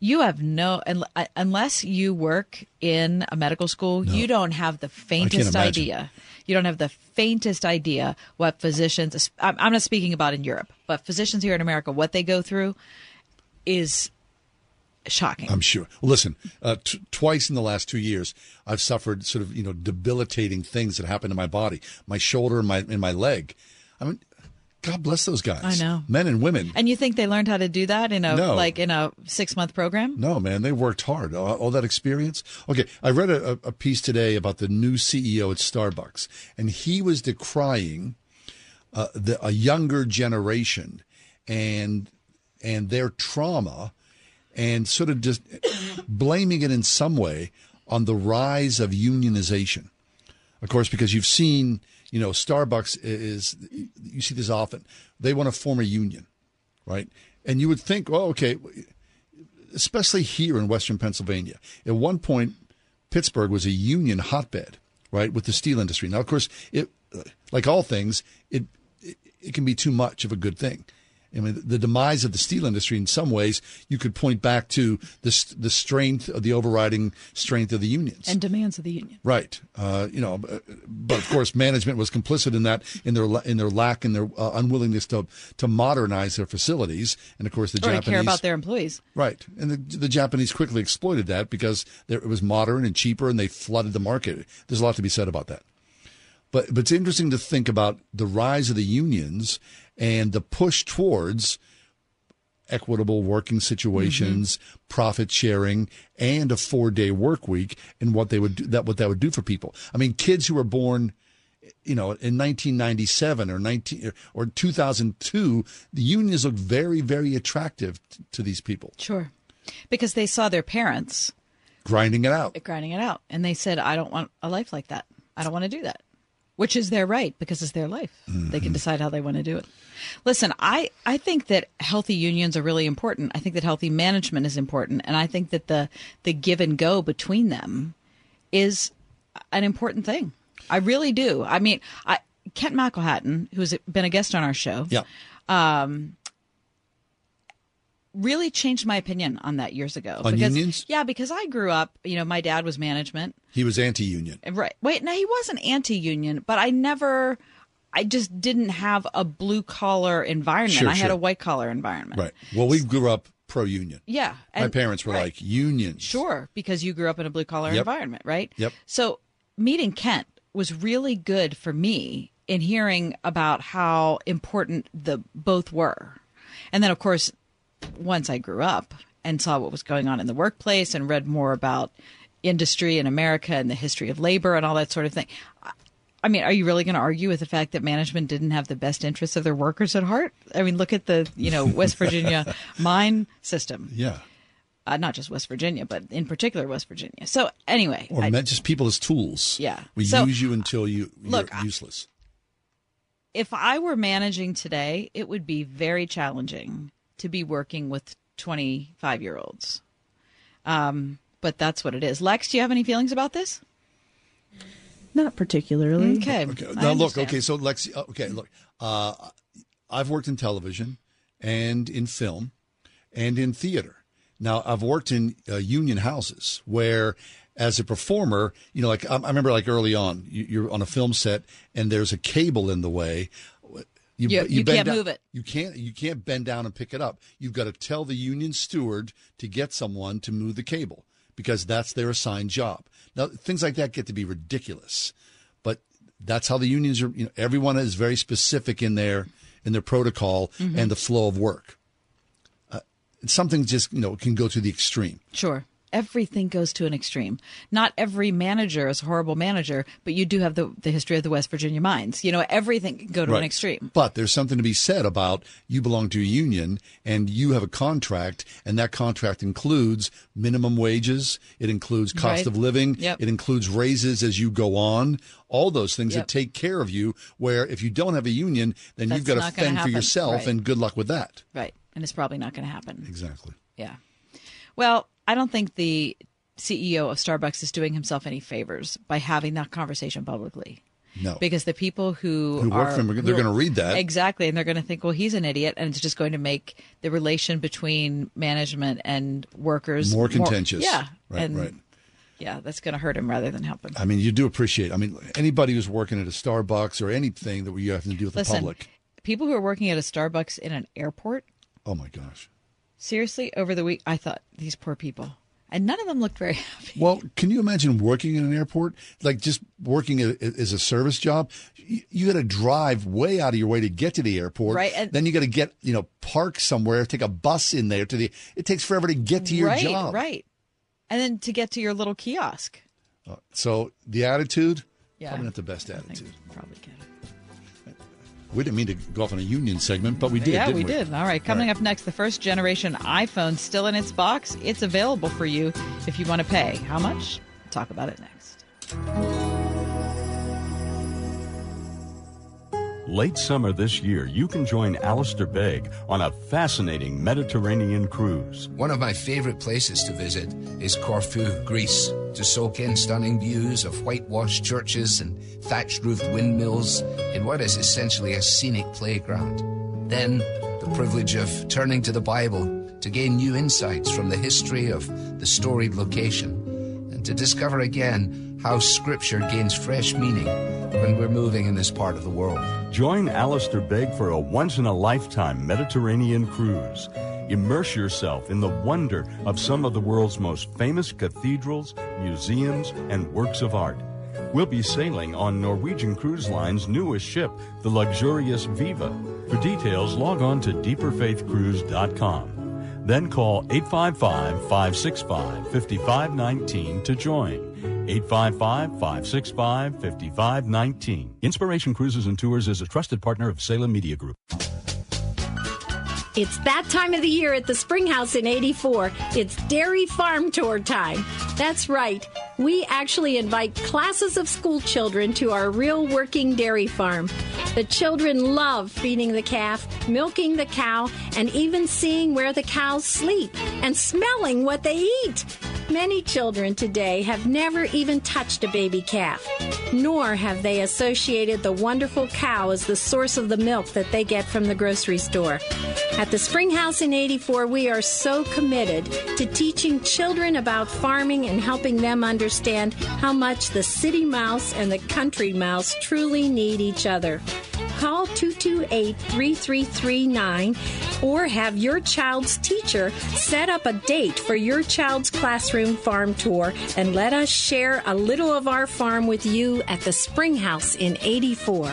You have no, uh, unless you work in a medical school, you don't have the faintest idea. You don't have the faintest idea what physicians, I'm I'm not speaking about in Europe, but physicians here in America, what they go through is shocking. I'm sure. Listen, uh, t- twice in the last two years, I've suffered sort of you know debilitating things that happened to my body, my shoulder and my and my leg. I mean, God bless those guys. I know. men and women. And you think they learned how to do that in a No. like in a six month program? No, man, they worked hard. All, all that experience. Okay, I read a, a piece today about the new CEO at Starbucks, and he was decrying uh, the, a younger generation and and their trauma, and sort of just blaming it in some way on the rise of unionization. Of course, because you've seen, you know, Starbucks is you see this often. They want to form a union, right? And you would think, well, okay, especially here in Western Pennsylvania. At one point, Pittsburgh was a union hotbed, right, with the steel industry. Now, of course, it like all things, it it, it can be too much of a good thing. I mean, the demise of the steel industry, in some ways, you could point back to the the strength of the overriding strength of the unions. And demands of the union. Right. Uh, you know, but- of course, management was complicit in that, in their in their lack and their uh, unwillingness to to modernize their facilities, and of course, the or Japanese care about their employees. Right, and the, the Japanese quickly exploited that because there, it was modern and cheaper, and they flooded the market. There's a lot to be said about that. But but it's interesting to think about the rise of the unions and the push towards equitable working situations, profit sharing, and a four day work week, and what they would do, that what that would do for people. I mean, kids who were born you know, in 1997 or 19 or 2002, the unions looked very, very attractive t- to these people, Sure. Because they saw their parents grinding it out. grinding it out and they said, I don't want a life like that. I don't want to do that. Which is their right because it's their life. They Mm-hmm. can decide how they want to do it. Listen, I, I think that healthy unions are really important. I think that healthy management is important. And I think that the, the give and go between them is an important thing. I really do. I mean, I, Kent McElhatton, who's been a guest on our show, Yeah. um, really changed my opinion on that years ago. On because, unions? Yeah, because I grew up, you know, my dad was management. He was anti-union. Right. Wait, no, he wasn't anti-union, but I never I just didn't have a blue collar environment. Sure, I had a white collar environment. Right. Well, we grew up pro-union. Yeah. My parents were right. like unions. Sure, because you grew up in a blue collar Yep. environment, right? Yep. So meeting Kent was really good for me in hearing about how important the both were. And then of course, once I grew up and saw what was going on in the workplace and read more about industry in America and the history of labor and all that sort of thing. I- mean, are you really going to argue with the fact that management didn't have the best interests of their workers at heart? I mean, look at the, you know, West Virginia mine system. Yeah. Uh, not just West Virginia, but in particular West Virginia. So anyway, Or I- meant just people as tools. Yeah. We So- use you until you Look, useless. if I were managing today, it would be very challenging to be working with 25 year olds. Um, but that's what it is. Lex, do you have any feelings about this? Not particularly. Okay. Okay. Now look. Okay. So Lexi. uh, Okay. Look. Uh, I've worked in television and in film and in theater. Now I've worked in uh, union houses where, as a performer, you know, like I, I remember, like early on, you, you're on a film set and there's a cable in the way. You- you bend can't down- move it. You can't. You can't bend down and pick it up. You've got to tell the union steward to get someone to move the cable because that's their assigned job. Now things like that get to be ridiculous, but that's how the unions are. You know, everyone is very specific in their in their protocol Mhm. and the flow of work. Uh, something just you know can go to the extreme. Sure. Everything goes to an extreme. Not every manager is a horrible manager, but you do have the, the history of the West Virginia mines. You know, everything can go to an extreme. But there's something to be said about you belong to a union and you have a contract, and that contract includes minimum wages, it includes cost Right. of living, Yep. it includes raises as you go on, all those things Yep. that take care of you. Where if you don't have a union, then you've got to fend for yourself, Right. and good luck with that. Right. And it's probably not going to happen. Exactly. Yeah. Well, I don't think the CEO of Starbucks is doing himself any favors by having that conversation publicly. No. Because the people who Who work are, for him, they're gonna read that. exactly, and they're going to think, well, he's an idiot, and it's just going to make the relation between management and workers More contentious. yeah, Right, and right. yeah, that's going to hurt him rather than help him. I mean, you do appreciate. I mean, anybody who's working at a Starbucks or anything that you have to deal with Listen, the public. people who are working at a Starbucks in an airport, Oh my gosh. Seriously, over the week, I thought these poor people, and none of them looked very happy. Well, can you imagine working in an airport? Like just working as a service job? You, got to drive way out of your way to get to the airport. Right, and- then you got to get, you know, park somewhere, take a bus in there to the, it takes forever to get to your right, job. right, and then to get to your little kiosk. Uh, so the attitude, Yeah. probably not the best attitude. Probably get We didn't mean to go off on a union segment, but we did. yeah, we, we did. All right, coming up next, the first generation iPhone still in its box. It's available for you if you want to pay. How much? Talk about it next. Late summer this year, you can join Alistair Begg on a fascinating Mediterranean cruise. One of my favorite places to visit is Corfu, Greece, to soak in stunning views of whitewashed churches and thatched roofed windmills in what is essentially a scenic playground. Then, the privilege of turning to the Bible to gain new insights from the history of the storied location and to discover again how Scripture gains fresh meaning when we're moving in this part of the world. Join Alistair Begg for a once in a lifetime Mediterranean cruise. Immerse yourself in the wonder of some of the world's most famous cathedrals, museums, and works of art. We'll be sailing on Norwegian Cruise Line's newest ship, the luxurious Viva. For details, log on to deeperfaithcruise.com. Then call 855 565 5519 to join. 855 565 5519. Inspiration Cruises and Tours is a trusted partner of Salem Media Group. It's that time of the year at the Springhouse in 84. It's Dairy Farm Tour time. That's right. We actually invite classes of school children to our real working dairy farm. The children love feeding the calf, milking the cow, and even seeing where the cows sleep and smelling what they eat. Many children today have never even touched a baby calf, nor have they associated the wonderful cow as the source of the milk that they get from the grocery store. At the Spring House in 84, we are so committed to teaching children about farming and helping them understand how much the city mouse and the country mouse truly need each other. Call 228 3339 or have your child's teacher set up a date for your child's classroom farm tour and let us share a little of our farm with you at the Spring House in 84.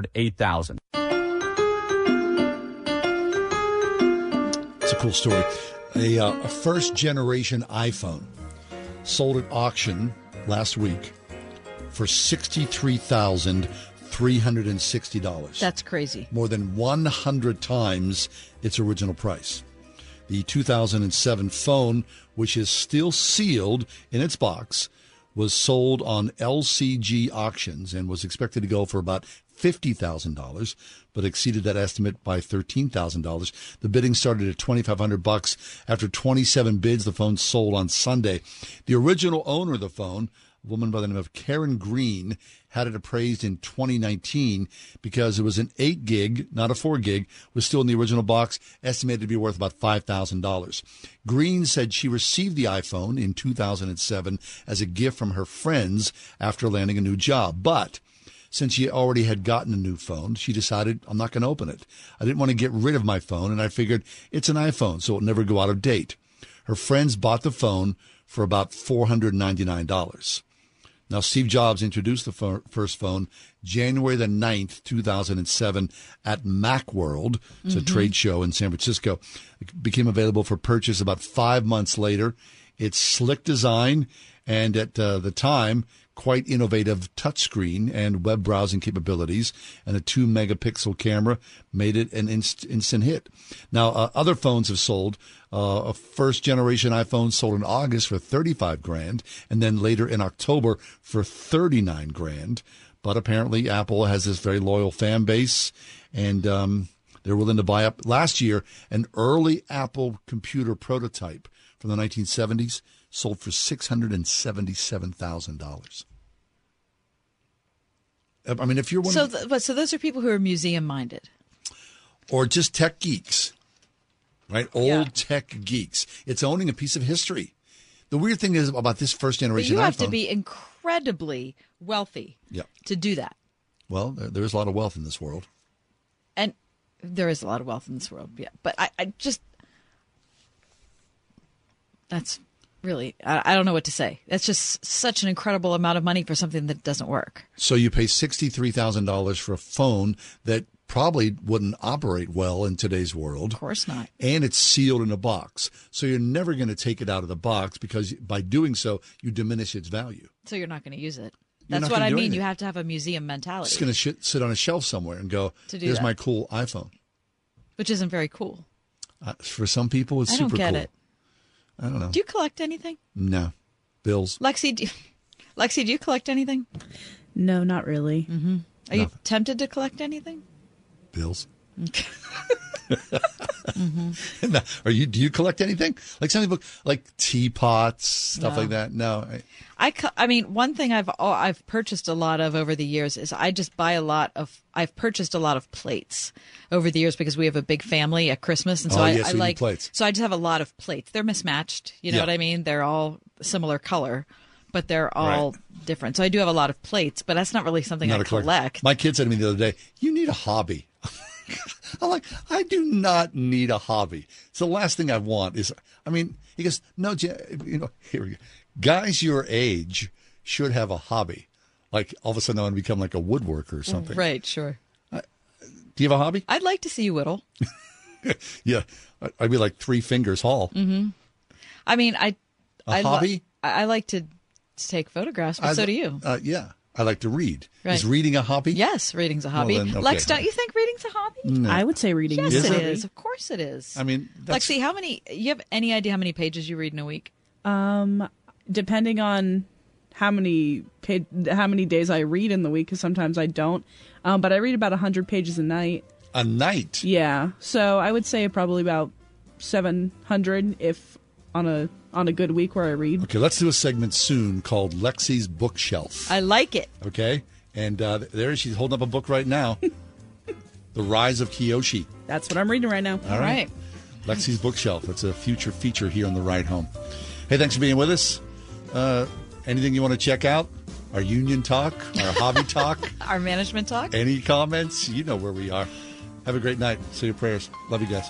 8000. It's a cool story. A, uh, a first generation iPhone sold at auction last week for $63,360. That's crazy. More than 100 times its original price. The 2007 phone, which is still sealed in its box, was sold on LCG auctions and was expected to go for about $50,000, but exceeded that estimate by $13,000. The bidding started at 2500 bucks. After 27 bids, the phone sold on Sunday. The original owner of the phone, a woman by the name of Karen Green, had it appraised in 2019 because it was an 8 gig, not a 4 gig, was still in the original box, estimated to be worth about $5,000. Green said she received the iPhone in 2007 as a gift from her friends after landing a new job, but since she already had gotten a new phone, she decided I'm not going to open it. I didn't want to get rid of my phone, and I figured it's an iPhone, so it'll never go out of date. Her friends bought the phone for about $499. Now, Steve Jobs introduced the first phone January the 9th, 2007 at Macworld. It's a Mhm. trade show in San Francisco. It became available for purchase about five months later. Its slick design and at uh, the time, quite innovative touchscreen and web browsing capabilities and a two megapixel camera made it an inst- instant hit. Now, uh, other phones have sold. Uh, a first generation iPhone sold in August for 35 grand and then later in October for 39 grand. But apparently Apple has this very loyal fan base and, um, they're willing to buy up. Last year, an early Apple computer prototype from the 1970s sold for $677,000. I mean, if you're one So, of, th- but so those are people who are museum minded. or just tech geeks, right? Old Yeah. tech geeks. It's owning a piece of history. The weird thing is about this first generation. But you have iPhone. to be incredibly wealthy yeah. to do that. Well, there, there's a lot of wealth in this world. And there is a lot of wealth in this world. Yeah. But I, I just, that's really, I, I don't know what to say. That's just such an incredible amount of money for something that doesn't work. So you pay sixty-three thousand dollars for a phone that probably wouldn't operate well in today's world. Of course not. And it's sealed in a box, so you're never going to take it out of the box because by doing so you diminish its value. So you're not going to use it. That's what I mean. anything. You have to have a museum mentality, It's going to sh- sit on a shelf somewhere and go, To do "Here's that. my cool iPhone." which isn't very cool. Uh, for some people, it's I don't super get cool. it. I don't know. Do you collect anything? no, bills. Lexi, do you, Lexi, do you collect anything? No, not really. Mm-hmm. Are you tempted to collect anything? Bills. Mm-hmm. Are you? Do you collect anything? Like some people, like teapots, stuff No. like that. No, I, I, co- I mean, one thing I've oh, I've purchased a lot of over the years is I just buy a lot of I've purchased a lot of plates over the years because we have a big family at Christmas, and so Oh, I, yes, I like plates. so I just have a lot of plates. They're mismatched, you know Yeah. what I mean? They're all similar color, but they're all different. So I do have a lot of plates, but that's not really something Not I a collector. collect. My kid said to me the other day, "You need a hobby." I'm like, I do not need a hobby. So the last thing I want is, I mean, he goes, no, you know, here we go. Guys your age should have a hobby. Like all of a sudden I want to become like a woodworker or something. Right, sure. Do you have a hobby? I'd like to see you whittle. Yeah, I- I'd be like three fingers haul. hmm I mean, I. A I hobby? I, I like to take photographs, but I- so do you. Uh, yeah, I like to read. Right. Is reading a hobby? Yes, reading's a Well, hobby. then, okay. Lex, don't you think reading's a hobby? No. I would say reading Yes, is it a is. hobby. Of course, it is. I mean, that's- Lexi, how many? You have any idea how many pages you read in a week? Um, depending on how many pa- how many days I read in the week, because sometimes I don't. Um, but I read about hundred pages a night. A night. Yeah, so I would say probably about seven hundred if on a on a good week where I read. Okay, let's do a segment soon called Lexi's Bookshelf. I like it. Okay, and uh, there she's holding up a book right now. the Rise of Kyoshi. That's what I'm reading right now. All right. Lexi's Bookshelf. That's a future feature here on the ride home. Hey, thanks for being with us. Uh, anything you want to check out? Our union talk, our hobby talk, Our management talk. any comments? You know where we are. Have a great night. Say your prayers. Love you guys.